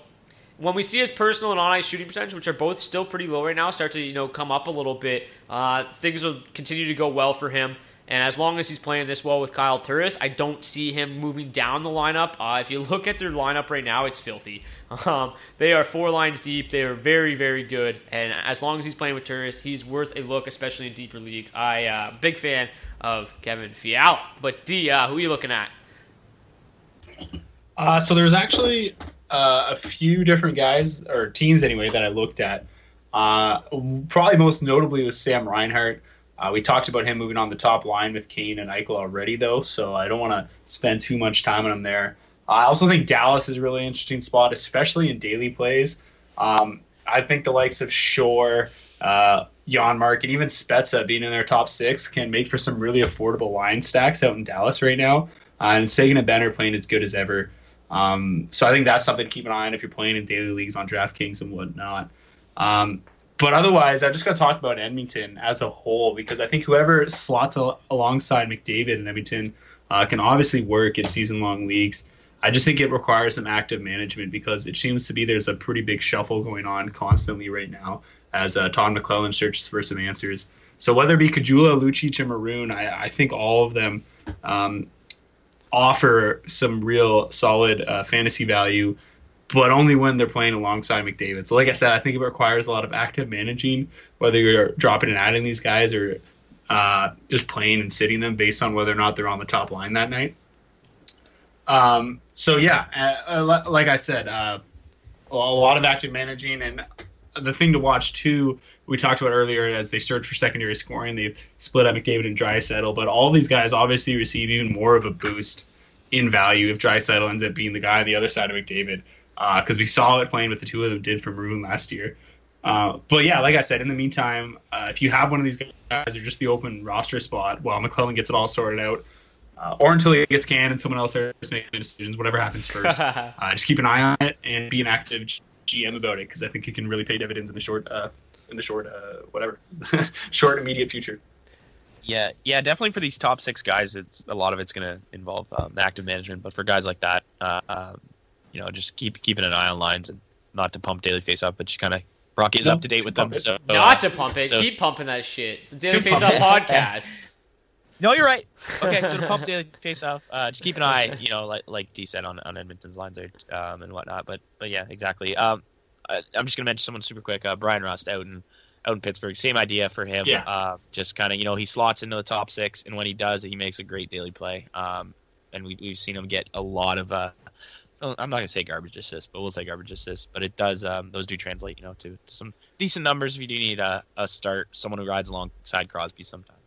when we see his personal and on-ice shooting percentage, which are both still pretty low right now, start to you know come up a little bit, uh, things will continue to go well for him. And as long as he's playing this well with Kyle Turris, I don't see him moving down the lineup. Uh, if you look at their lineup right now, it's filthy. Um, they are four lines deep. They are very, very good. And as long as he's playing with Turris, he's worth a look, especially in deeper leagues. I uh, big fan of Kevin Fiala. But D, uh, who are you looking at? Uh, so there's actually uh, a few different guys or teams anyway that I looked at. Uh, probably most notably was Sam Reinhart. Uh, we talked about him moving on the top line with Kane and Eichel already, though, so I don't want to spend too much time on him there. I also think Dallas is a really interesting spot, especially in daily plays. Um, I think the likes of Shore, uh, and even Spezza being in their top six can make for some really affordable line stacks out in Dallas right now. And Seguin and Benn are playing as good as ever. Um, so I think that's something to keep an eye on if you're playing in daily leagues on DraftKings and whatnot. Um, but otherwise, I just got to talk about Edmonton as a whole because I think whoever slots al- alongside McDavid and Edmonton uh, can obviously work in season long leagues. I just think it requires some active management because it seems to be there's a pretty big shuffle going on constantly right now as uh, Todd McLellan searches for some answers. So whether it be Caggiula, Lucic, or Maroon, I, I think all of them um, offer some real solid uh, fantasy value but only when they're playing alongside McDavid. So, like I said, I think it requires a lot of active managing, whether you're dropping and adding these guys or uh, just playing and sitting them based on whether or not they're on the top line that night. Um, so, yeah, uh, uh like I said, uh, a lot of active managing. And the thing to watch, too, we talked about earlier as they search for secondary scoring, they've split up McDavid and Draisaitl, but all these guys obviously receive even more of a boost in value if Draisaitl ends up being the guy on the other side of McDavid because uh, we saw it playing with the two of them did for Maroon last year. Uh, but yeah, like I said, in the meantime, uh, if you have one of these guys or just the open roster spot while McLellan gets it all sorted out, uh, or until he gets canned and someone else starts making decisions, whatever happens first, uh, just keep an eye on it and be an active GM about it because I think it can really pay dividends in the short, uh, in the short, uh, whatever, short immediate future. Yeah, yeah, definitely for these top six guys, it's a lot of it's going to involve um, active management. But for guys like that, um, you know, just keep keeping an eye on lines and not to pump Daily Faceoff, but just kind of Rocky is no, up to date with them. So not to pump it, so, keep pumping that shit. It's a Daily Faceoff podcast. No, you're right. Okay, so to pump daily face off, uh, just keep an eye, you know, like like D said on, on Edmonton's lines there um, and whatnot. But but yeah, exactly. Um, I, am just gonna mention someone super quick. Uh, Bryan Rust out in out in Pittsburgh. Same idea for him. Yeah. Uh, just kind of you know he slots into the top six, and when he does, he makes a great daily play. Um, and we, we've seen him get a lot of uh, I'm not gonna say garbage assist, but we'll say garbage assist. But it does; um, those do translate, you know, to, to, some decent numbers if you do need a, a start, someone who rides alongside Crosby sometimes.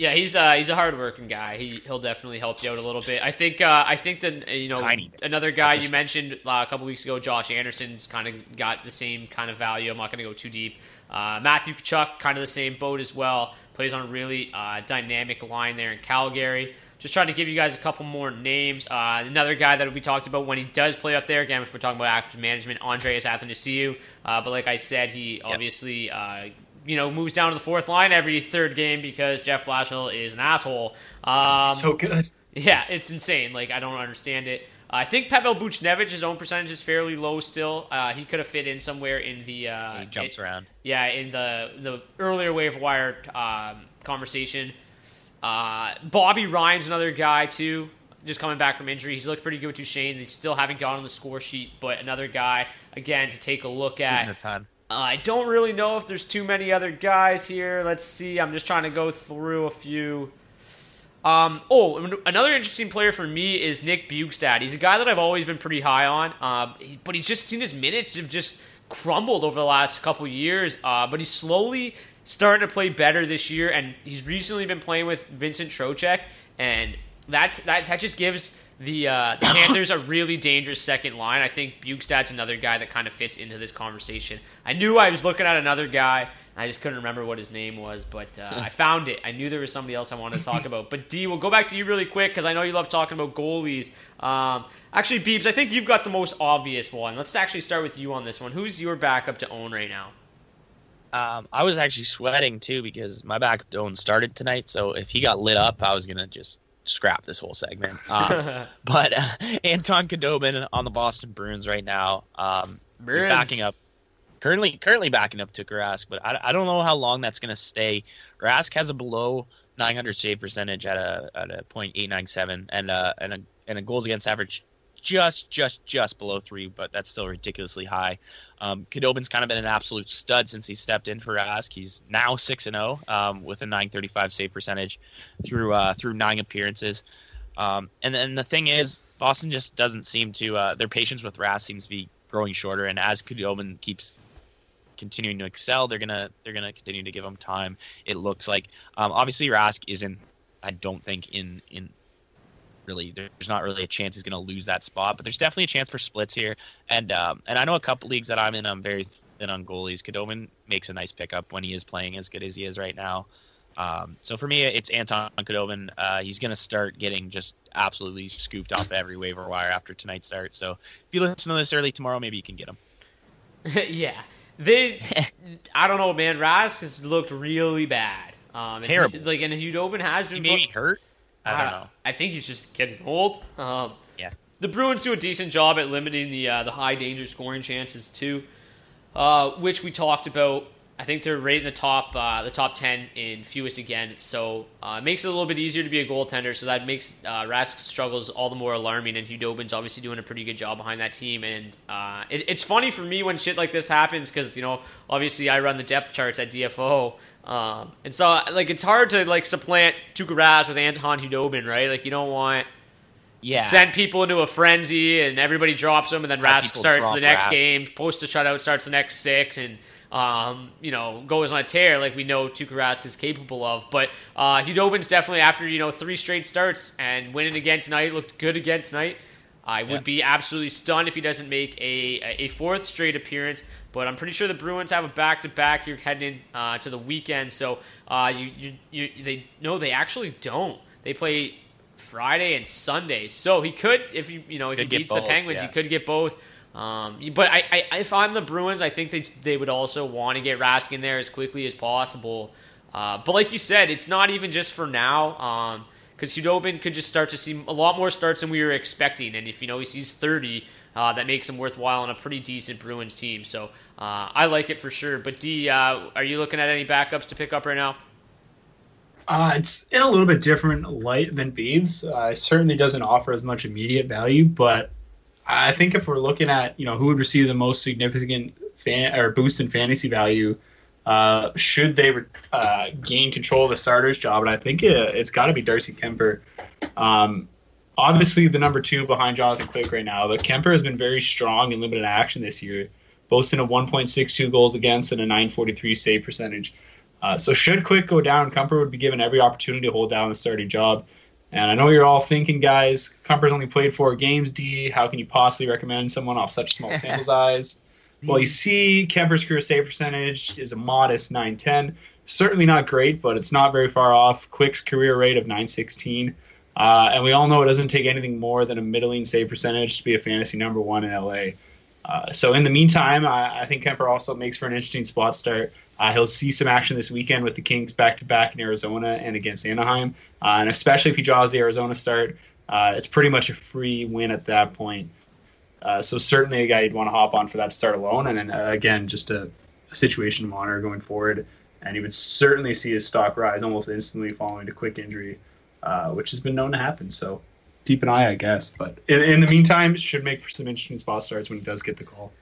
Yeah, he's uh, he's a hardworking guy. He he'll definitely help you out a little bit. I think uh, I think that you know another guy you mentioned uh, a couple weeks ago, Josh Anderson's kind of got the same kind of value. I'm not going to go too deep. Uh, Matthew Tkachuk, kind of the same boat as well. Plays on a really uh, dynamic line there in Calgary. Just trying to give you guys a couple more names. Uh, another guy that we talked about when he does play up there, again, if we're talking about active management, Andreas Athanasiou. Uh, but like I said, he obviously, uh, you know, moves down to the fourth line every third game because Jeff Blashill is an asshole. Um, so good. Yeah, it's insane. Like, I don't understand it. I think Pavel Buchnevich, his own percentage is fairly low still. Uh, he could have fit in somewhere in the. Uh, he jumps it, around. Yeah, in the the earlier waiver wire um, conversation. Uh, Bobby Ryan's another guy too, just coming back from injury. He's looked pretty good with Duchene. They still haven't gone on the score sheet, but another guy again to take a look at. I don't really know if there's too many other guys here. Let's see. I'm just trying to go through a few. Um, oh, another interesting player for me is Nick Bjugstad. He's a guy that I've always been pretty high on, uh, but he's just seen his minutes have just crumbled over the last couple years. Uh, but he's slowly starting to play better this year, and he's recently been playing with Vincent Trocheck, and that's that that just gives the uh, the Panthers a really dangerous second line. I think Bjugstad's another guy that kind of fits into this conversation. I knew I was looking at another guy. I just couldn't remember what his name was, but uh, I found it. I knew there was somebody else I wanted to talk about. But D, we'll go back to you really quick because I know you love talking about goalies. Um, actually, Beebs, I think you've got the most obvious one. Let's actually start with you on this one. Who's your backup to own right now? Um, I was actually sweating too because my back own started tonight. So if he got lit up, I was gonna just scrap this whole segment. Um, but uh, Anton Khudobin on the Boston Bruins right now. Um, he's backing up. Currently, currently backing up Tuukka Rask, but I, I don't know how long that's going to stay. Rask has a below 900 save percentage at a at a .897 and uh and a and a goals against average just just just below three, but that's still ridiculously high. Um, Khudobin's kind of been an absolute stud since he stepped in for Rask. He's now six and zero um, with a 935 save percentage through uh, through nine appearances. Um, and then the thing is, Boston just doesn't seem to uh, their patience with Rask seems to be growing shorter. And as Khudobin keeps continuing to excel, they're gonna they're gonna continue to give him time. It looks like um, obviously Rask isn't. I don't think in in really there's not really a chance he's going to lose that spot, but there's definitely a chance for splits here. And um, and I know a couple leagues that I'm in, I'm very thin on goalies. Khudobin makes a nice pickup when he is playing as good as he is right now. Um, so for me, it's Anton Khudobin. Uh, he's going to start getting just absolutely scooped off every waiver wire after tonight's start. So if you listen to this early tomorrow, maybe you can get him. yeah, they. I don't know, man. Rask has looked really bad. Um, Terrible. And, like, and Khudobin has been. He maybe hurt. I don't know. I think he's just getting old. Um, yeah. The Bruins do a decent job at limiting the uh, the high danger scoring chances too, uh, which we talked about. I think they're right in the top uh, the top ten in fewest again, so uh, it makes it a little bit easier to be a goaltender. So that makes uh, Rask's struggles all the more alarming. And Khudobin's obviously doing a pretty good job behind that team. And uh, it, it's funny for me when shit like this happens because you know obviously I run the depth charts at DFO. Um, and so, like, it's hard to like supplant Tuukka Rask with Anton Khudobin, right? Like, you don't want yeah. send people into a frenzy and everybody drops them, and then Rask starts the next Rask. game, post a shutout, starts the next six, and um, you know goes on a tear like we know Tuukka Rask is capable of. But uh, Khudobin's definitely after you know three straight starts and winning again tonight, looked good again tonight. I would Yeah. be absolutely stunned if he doesn't make a a fourth straight appearance. But I'm pretty sure the Bruins have a back to back here heading uh, to the weekend. So uh, you, you you they no they actually don't. They play Friday and Sunday. So he could if you you know if Could he beats the Penguins, yeah. he could get both. Um, but I, I, if I'm the Bruins, I think they they would also want to get Rask in there as quickly as possible. Uh, but like you said, it's not even just for now. Because Khudobin could just start to see a lot more starts than we were expecting, and if you know he sees 30, uh, that makes him worthwhile on a pretty decent Bruins team. So uh, I like it for sure. But D, uh, are you looking at any backups to pick up right now? Uh, it's in a little bit different light than Beeves. Uh, it certainly doesn't offer as much immediate value, but I think if we're looking at you know who would receive the most significant fan or boost in fantasy value, uh, should they uh, gain control of the starter's job, and I think it, it's got to be Darcy Kuemper. Um, obviously, the number two behind Jonathan Quick right now, but Kuemper has been very strong in limited action this year, boasting a 1.62 goals against and a 943 save percentage. Uh, so should Quick go down, Kuemper would be given every opportunity to hold down the starting job. And I know you're all thinking, guys, Kuemper's only played four games. D, how can you possibly recommend someone off such small sample size? Well, you see, Kuemper's career save percentage is a modest 910. Certainly not great, but it's not very far off. Quick's career rate of 916. Uh, and we all know it doesn't take anything more than a middling save percentage to be a fantasy number one in LA. Uh, so in the meantime, I, I think Kemper also makes for an interesting spot start. Uh, he'll see some action this weekend with the Kings back to back in Arizona and against Anaheim, uh, and especially if he draws the Arizona start, uh, it's pretty much a free win at that point. Uh, so certainly a guy you'd want to hop on for that start alone, and then uh, again just a, a situation monitor going forward. And he would certainly see his stock rise almost instantly following a quick injury, uh, which has been known to happen. So keep an eye, I guess. But in, in the meantime, should make for some interesting spot starts when he does get the call.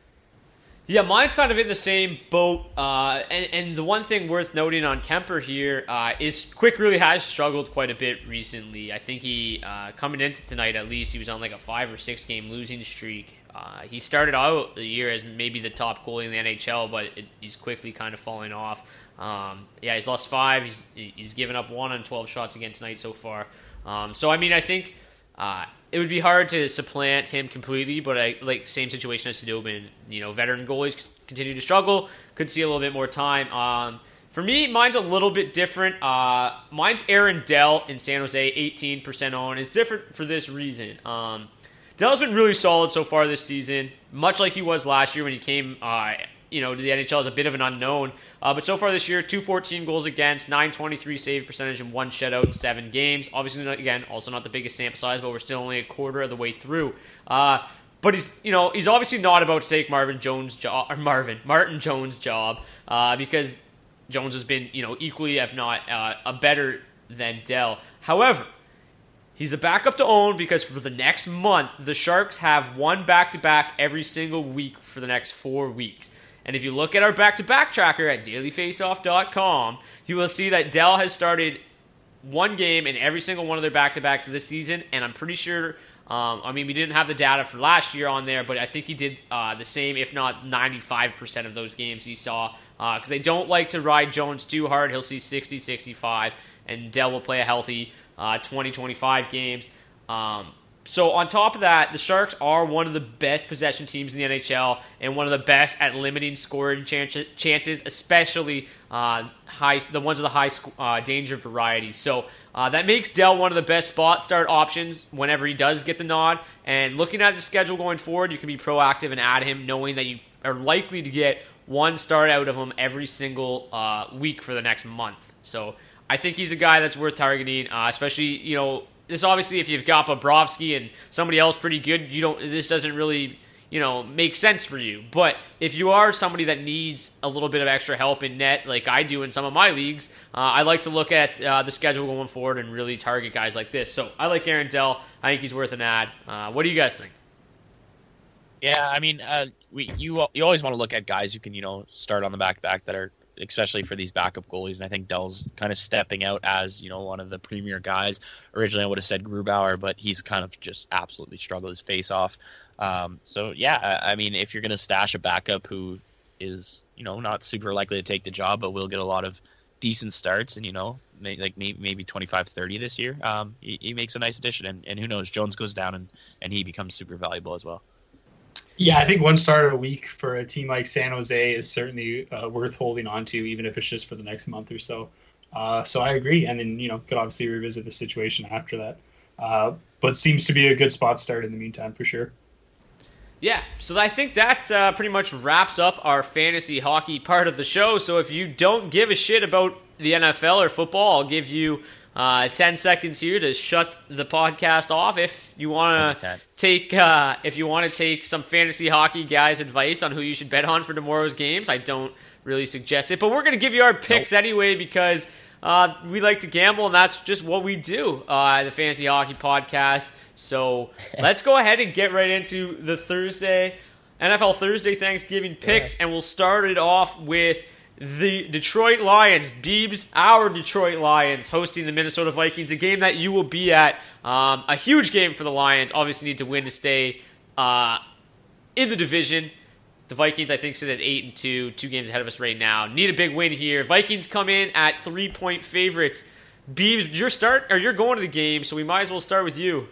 Yeah, mine's kind of in the same boat. Uh, and, and the one thing worth noting on Kuemper here uh, is Quick really has struggled quite a bit recently. I think he, uh, coming into tonight at least, he was on like a five or six game losing streak. Uh, he started out the year as maybe the top goalie in the NHL, but it, he's quickly kind of falling off. Um, yeah, he's lost five. He's he's given up one on 12 shots again tonight so far. Um, so, I mean, I think uh, it would be hard to supplant him completely, but I like same situation as Khudobin. You know, veteran goalies continue to struggle. Could see a little bit more time. Um, for me, mine's a little bit different. Uh, mine's Aaron Dell in San Jose, 18% on. It's different for this reason. Um, Dell's been really solid so far this season, much like he was last year when he came uh, you know, the NHL is a bit of an unknown. Uh, but so far this year, 214 goals against, 923 save percentage, and one shutout in seven games. Obviously, not, again, also not the biggest sample size, but we're still only a quarter of the way through. Uh, but he's, you know, he's obviously not about to take Marvin Jones' job, or Marvin Martin Jones' job, uh, because Jones has been, you know, equally, if not uh, a better than Dell. However, He's a backup to own because for the next month, the Sharks have one back to back every single week for the next four weeks. And if you look at our back to back tracker at dailyfaceoff.com, you will see that Dell has started one game in every single one of their back to backs this season. And I'm pretty sure, um, I mean, we didn't have the data for last year on there, but I think he did uh, the same, if not 95% of those games he saw. Because uh, they don't like to ride Jones too hard. He'll see 60, 65, and Dell will play a healthy uh, 20, 25 games. Um, so on top of that, the Sharks are one of the best possession teams in the NHL and one of the best at limiting scoring chances, especially uh, high the ones of the high uh, danger variety. So uh, that makes Dell one of the best spot start options whenever he does get the nod. And looking at the schedule going forward, you can be proactive and add him, knowing that you are likely to get one start out of him every single uh, week for the next month. So I think he's a guy that's worth targeting, uh, especially you know this obviously if you've got Bobrovsky and somebody else pretty good, you don't this doesn't really you know make sense for you. But if you are somebody that needs a little bit of extra help in net, like I do in some of my leagues, uh, I like to look at uh, the schedule going forward and really target guys like this. So I like Aaron Dell. I think he's worth an ad. Uh, what do you guys think? Yeah, I mean, uh, we you you always want to look at guys who can you know start on the back back that are especially for these backup goalies. And I think Dell's kind of stepping out as you know one of the premier guys. Originally, I would have said Grubauer, but he's kind of just absolutely struggled his face off. Um, so yeah, I, I mean, if you're going to stash a backup who is you know not super likely to take the job, but will get a lot of decent starts and you know may, like maybe, maybe 25 30 this year um, he, he, makes a nice addition and, and who knows jones goes down and, and he becomes super valuable as well yeah, I think one starter a week for a team like San Jose is certainly uh, worth holding on to, even if it's just for the next month or so. Uh, so I agree, and then you know could obviously revisit the situation after that. Uh, but seems to be a good spot start in the meantime for sure. Yeah, so I think that uh, pretty much wraps up our fantasy hockey part of the show. So if you don't give a shit about the NFL or football, I'll give you uh, 10 seconds here to shut the podcast off. If you want to take uh, if you want to take some fantasy hockey guys advice on who you should bet on for tomorrow's games i don't really suggest it. But we're going to give you our picks nope. anyway because uh, we like to gamble and that's just what we do uh, the fantasy hockey podcast. So let's go ahead and get right into the thursday nfl thursday thanksgiving picks and we'll start it off with the Detroit Lions, Beebs, our Detroit Lions, hosting the Minnesota Vikings, a game that you will be at. Um, a huge game for the Lions. Obviously, need to win to stay uh, in the division. The Vikings, I think, sit at eight and two, two games ahead of us right now. Need a big win here. Vikings come in at three point favorites. Beebs, your start or you're going to the game, so we might as well start with you.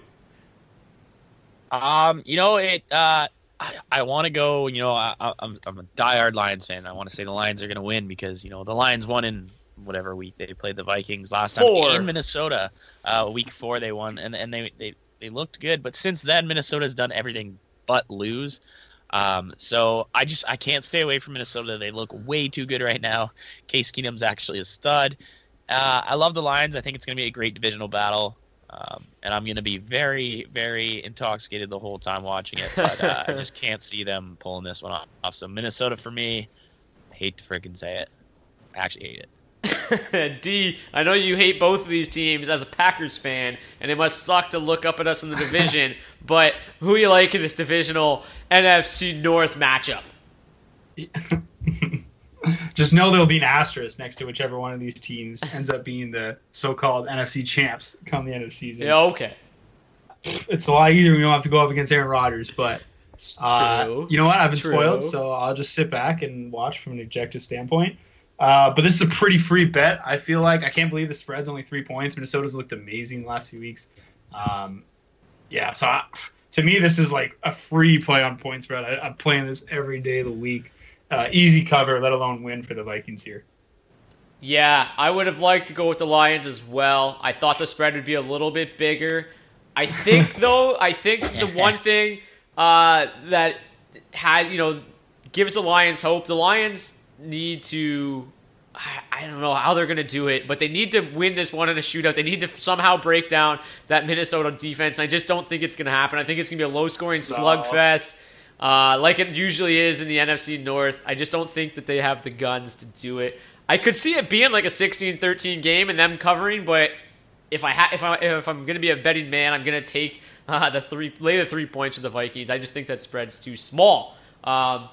Um, you know it. Uh, I, I want to go. You know, I, am I'm a diehard Lions fan. I want to say the Lions are going to win because you know the Lions won in whatever week they played the Vikings last time in Minnesota. Uh, week four they won, and and they, they they looked good. But since then, Minnesota's done everything but lose. Um, so I just I can't stay away from Minnesota. They look way too good right now. Case Keenum's actually a stud. Uh, I love the Lions. I think it's going to be a great divisional battle. Um, and I'm going to be very, very intoxicated the whole time watching it. But uh, I just can't see them pulling this one off. So Minnesota for me. I hate to freaking say it. I actually hate it. D, I know you hate both of these teams as a Packers fan, and it must suck to look up at us in the division. but who you like in this divisional NFC North matchup? Just know there'll be an asterisk next to whichever one of these teams ends up being the so-called NFC champs come the end of the season. Yeah, okay. It's a lot easier when you don't have to go up against Aaron Rodgers, but uh, you know what? I've been True. spoiled, so I'll just sit back and watch from an objective standpoint. Uh, but this is a pretty free bet. I feel like I can't believe the spread's only three points. Minnesota's looked amazing the last few weeks. Um, yeah, so I, to me, this is like a free play on point spread. I, I'm playing this every day of the week uh, easy cover, let alone win for the Vikings here. Yeah, I would have liked to go with the Lions as well. I thought the spread would be a little bit bigger. I think though, I think the one thing uh, that had you know gives the Lions hope. The Lions need to. I, I don't know how they're going to do it, but they need to win this one in a shootout. They need to somehow break down that Minnesota defense. And I just don't think it's going to happen. I think it's going to be a low scoring slugfest, uh, like it usually is in the NFC North. I just don't think that they have the guns to do it. I could see it being like a 16-13 game and them covering, but if I ha- if I if I'm going to be a betting man, I'm going to take uh, the three lay the three points with the Vikings. I just think that spread's too small. Um,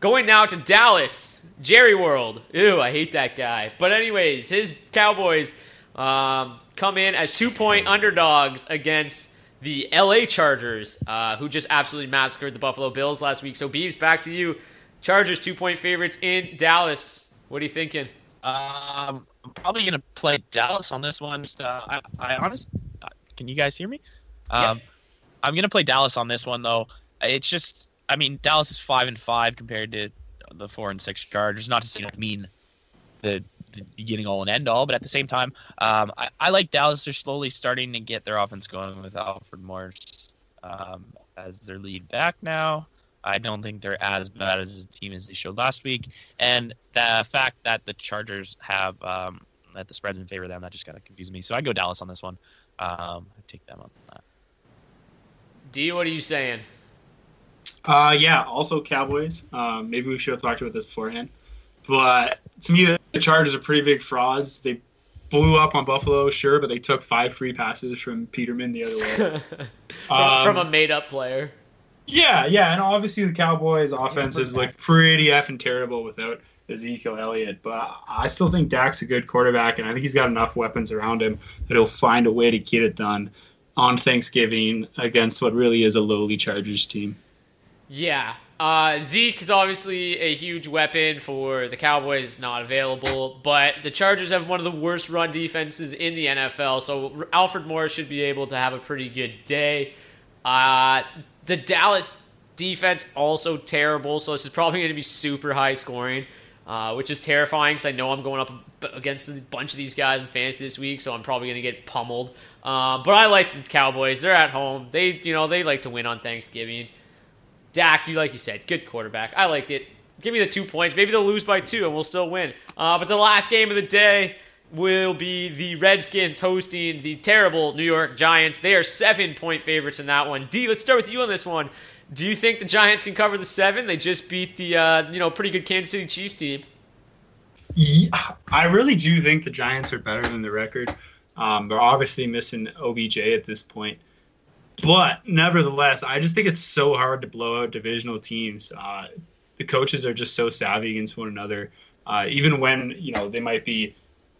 going now to Dallas, Jerry World. Ew, I hate that guy. But anyways, his Cowboys um, come in as two point underdogs against the LA Chargers, uh, who just absolutely massacred the Buffalo Bills last week. So Beeves, back to you. Chargers two point favorites in Dallas. What are you thinking? Um, I'm probably gonna play Dallas on this one. Uh, I, I honest, uh, can you guys hear me? Um, I'm gonna play Dallas on this one though. It's just, I mean, Dallas is five and five compared to the four and six Chargers. Not to say I mean the, the beginning all and end all, but at the same time, um, I, I like Dallas. They're slowly starting to get their offense going with Alfred Morris um, as their lead back now. I don't think they're as bad as a team as they showed last week, and the fact that the Chargers have um, that the spreads in favor of them that just kind of confused me. So I go Dallas on this one. Um, I take them on that. D, what are you saying? Uh, yeah, also Cowboys. Um, maybe we should have talked about this beforehand. But to me, the Chargers are pretty big frauds. They blew up on Buffalo, sure, but they took five free passes from Peterman the other way. from, Um, from a made up player. Yeah, yeah, and obviously the Cowboys' offense is like pretty effing terrible without Ezekiel Elliott, but I still think Dak's a good quarterback, and I think he's got enough weapons around him that he'll find a way to get it done on Thanksgiving against what really is a lowly Chargers team. Yeah. Uh, Zeke is obviously a huge weapon for the Cowboys, not available, but the Chargers have one of the worst run defenses in the NFL, so Alfred Morris should be able to have a pretty good day. Uh, the Dallas defense also terrible, so this is probably going to be super high scoring, uh, which is terrifying because I know I'm going up against a bunch of these guys in fantasy this week, so I'm probably going to get pummeled. Uh, but I like the Cowboys; they're at home. They, you know, they like to win on Thanksgiving. Dak, you like you said, good quarterback. I liked it. Give me the two points. Maybe they'll lose by two and we'll still win. Uh, but the last game of the day will be the Redskins hosting the terrible New York Giants. They are seven point favorites in that one. D, let's start with you on this one. Do you think the Giants can cover the seven? They just beat the uh, you know pretty good Kansas City Chiefs team. Yeah, I really do think the Giants are better than the record. Um, they're obviously missing OBJ at this point. But nevertheless, I just think it's so hard to blow out divisional teams. Uh, the coaches are just so savvy against one another. Uh, even when you know they might be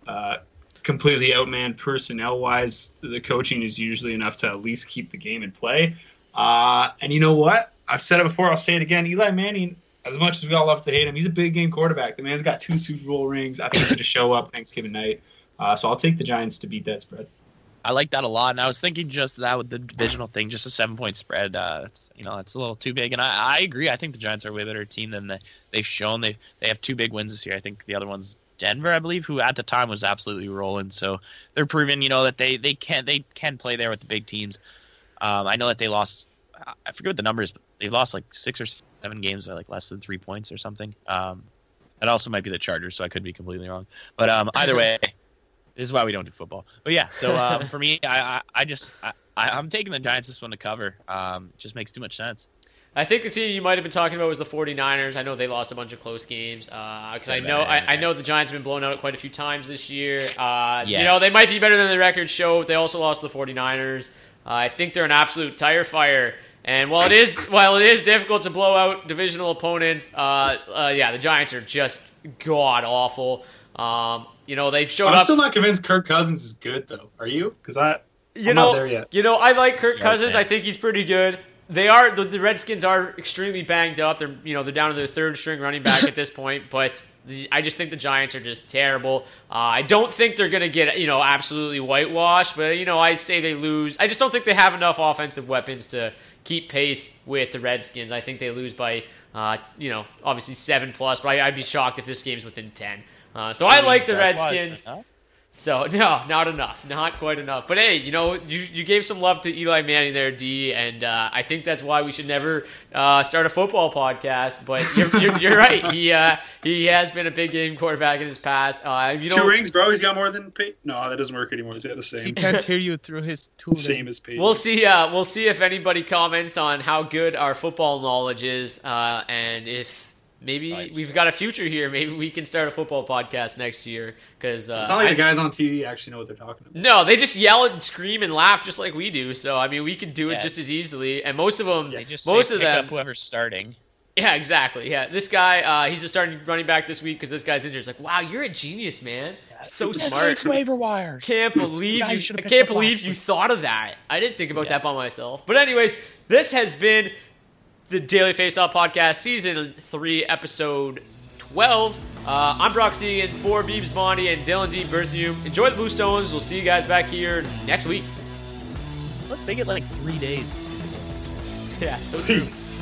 uh, completely outmanned personnel wise, the coaching is usually enough to at least keep the game in play. Uh, and you know what? I've said it before. I'll say it again. Eli Manning, as much as we all love to hate him, he's a big game quarterback. The man's got two Super Bowl rings. I think he's going to show up Thanksgiving night. Uh, so I'll take the Giants to beat that spread. I like that a lot, and I was thinking just that with the divisional thing, just a seven point spread. Uh, it's, you know, it's a little too big, and I, I agree. I think the Giants are a way better team than they, they've shown. They they have two big wins this year. I think the other one's Denver, I believe, who at the time was absolutely rolling. So they're proving, you know, that they they can they can play there with the big teams. Um, I know that they lost. I forget what the numbers, but they lost like six or seven games by like less than three points or something. Um, that also might be the Chargers, so I could be completely wrong. But um, either way. This is why we don't do football. But yeah, so um, for me, I, I, I just I, I'm taking the Giants this one to cover. Um, just makes too much sense. I think the team you might have been talking about was the 49ers. I know they lost a bunch of close games because uh, I know I, I, know the Giants have been blown out quite a few times this year. Uh, yes. You know they might be better than the record show. But they also lost to the 49ers. Uh, I think they're an absolute tire fire. And while it is while it is difficult to blow out divisional opponents, uh, uh, yeah, the Giants are just god awful. Um, you know, they showed I'm up. still not convinced Kirk Cousins is good though. Are you? Because I, you I'm know, not there yet. you know, I like Kirk Cousins. I think he's pretty good. They are the, the, Redskins are extremely banged up. They're you know they're down to their third string running back at this point, but the, I just think the Giants are just terrible. Uh, I don't think they're gonna get you know absolutely whitewashed, but you know I'd say they lose. I just don't think they have enough offensive weapons to keep pace with the Redskins. I think they lose by uh, you know obviously seven plus, but I, I'd be shocked if this game's within ten. Uh, so I like the Redskins. So no, not enough, not quite enough. But hey, you know, you, you gave some love to Eli Manning there, D, and uh, I think that's why we should never uh, start a football podcast. But you're, you're, you're right. He uh, he has been a big game quarterback in his past. Uh, you know, Two rings, bro. He's got more than Peyton. No, that doesn't work anymore. He's got the same. He can't hear you through his two. Same as Peyton. We'll see. Uh, we'll see if anybody comments on how good our football knowledge is, uh, and if maybe Right. we've got a future here. Maybe we can start a football podcast next year because uh, It's not like I- the guys on TV actually know what they're talking about. No, they just yell and scream and laugh just like we do. So I mean, we can do it just as easily. And most of them, They just most say of pick them, up whoever's starting. yeah, exactly. Yeah, this guy, uh, he's a starting running back this week because this guy's injured. It's like, wow, you're a genius, man. So smart. waiver wires. Can't believe you. I can't believe you week. thought of that. I didn't think about that by myself. But anyways, this has been the Daily Faceoff podcast, season three, episode twelve. Uh, I'm Brock Seguin for Beebs Bondi and Dylan D. Berthium. Enjoy the Blue Stones. We'll see you guys back here next week. Let's they it like three days. Yeah, so true. Peace. Please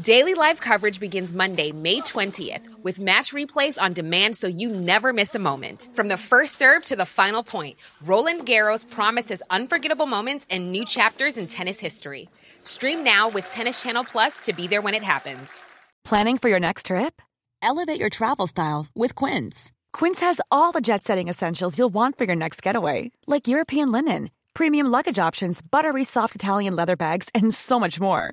Daily live coverage begins Monday, May 20th, with match replays on demand so you never miss a moment. From the first serve to the final point, Roland Garros promises unforgettable moments and new chapters in tennis history. Stream now with Tennis Channel Plus to be there when it happens. Planning for your next trip? Elevate your travel style with Quince. Quince has all the jet setting essentials you'll want for your next getaway, like European linen, premium luggage options, buttery soft Italian leather bags, and so much more.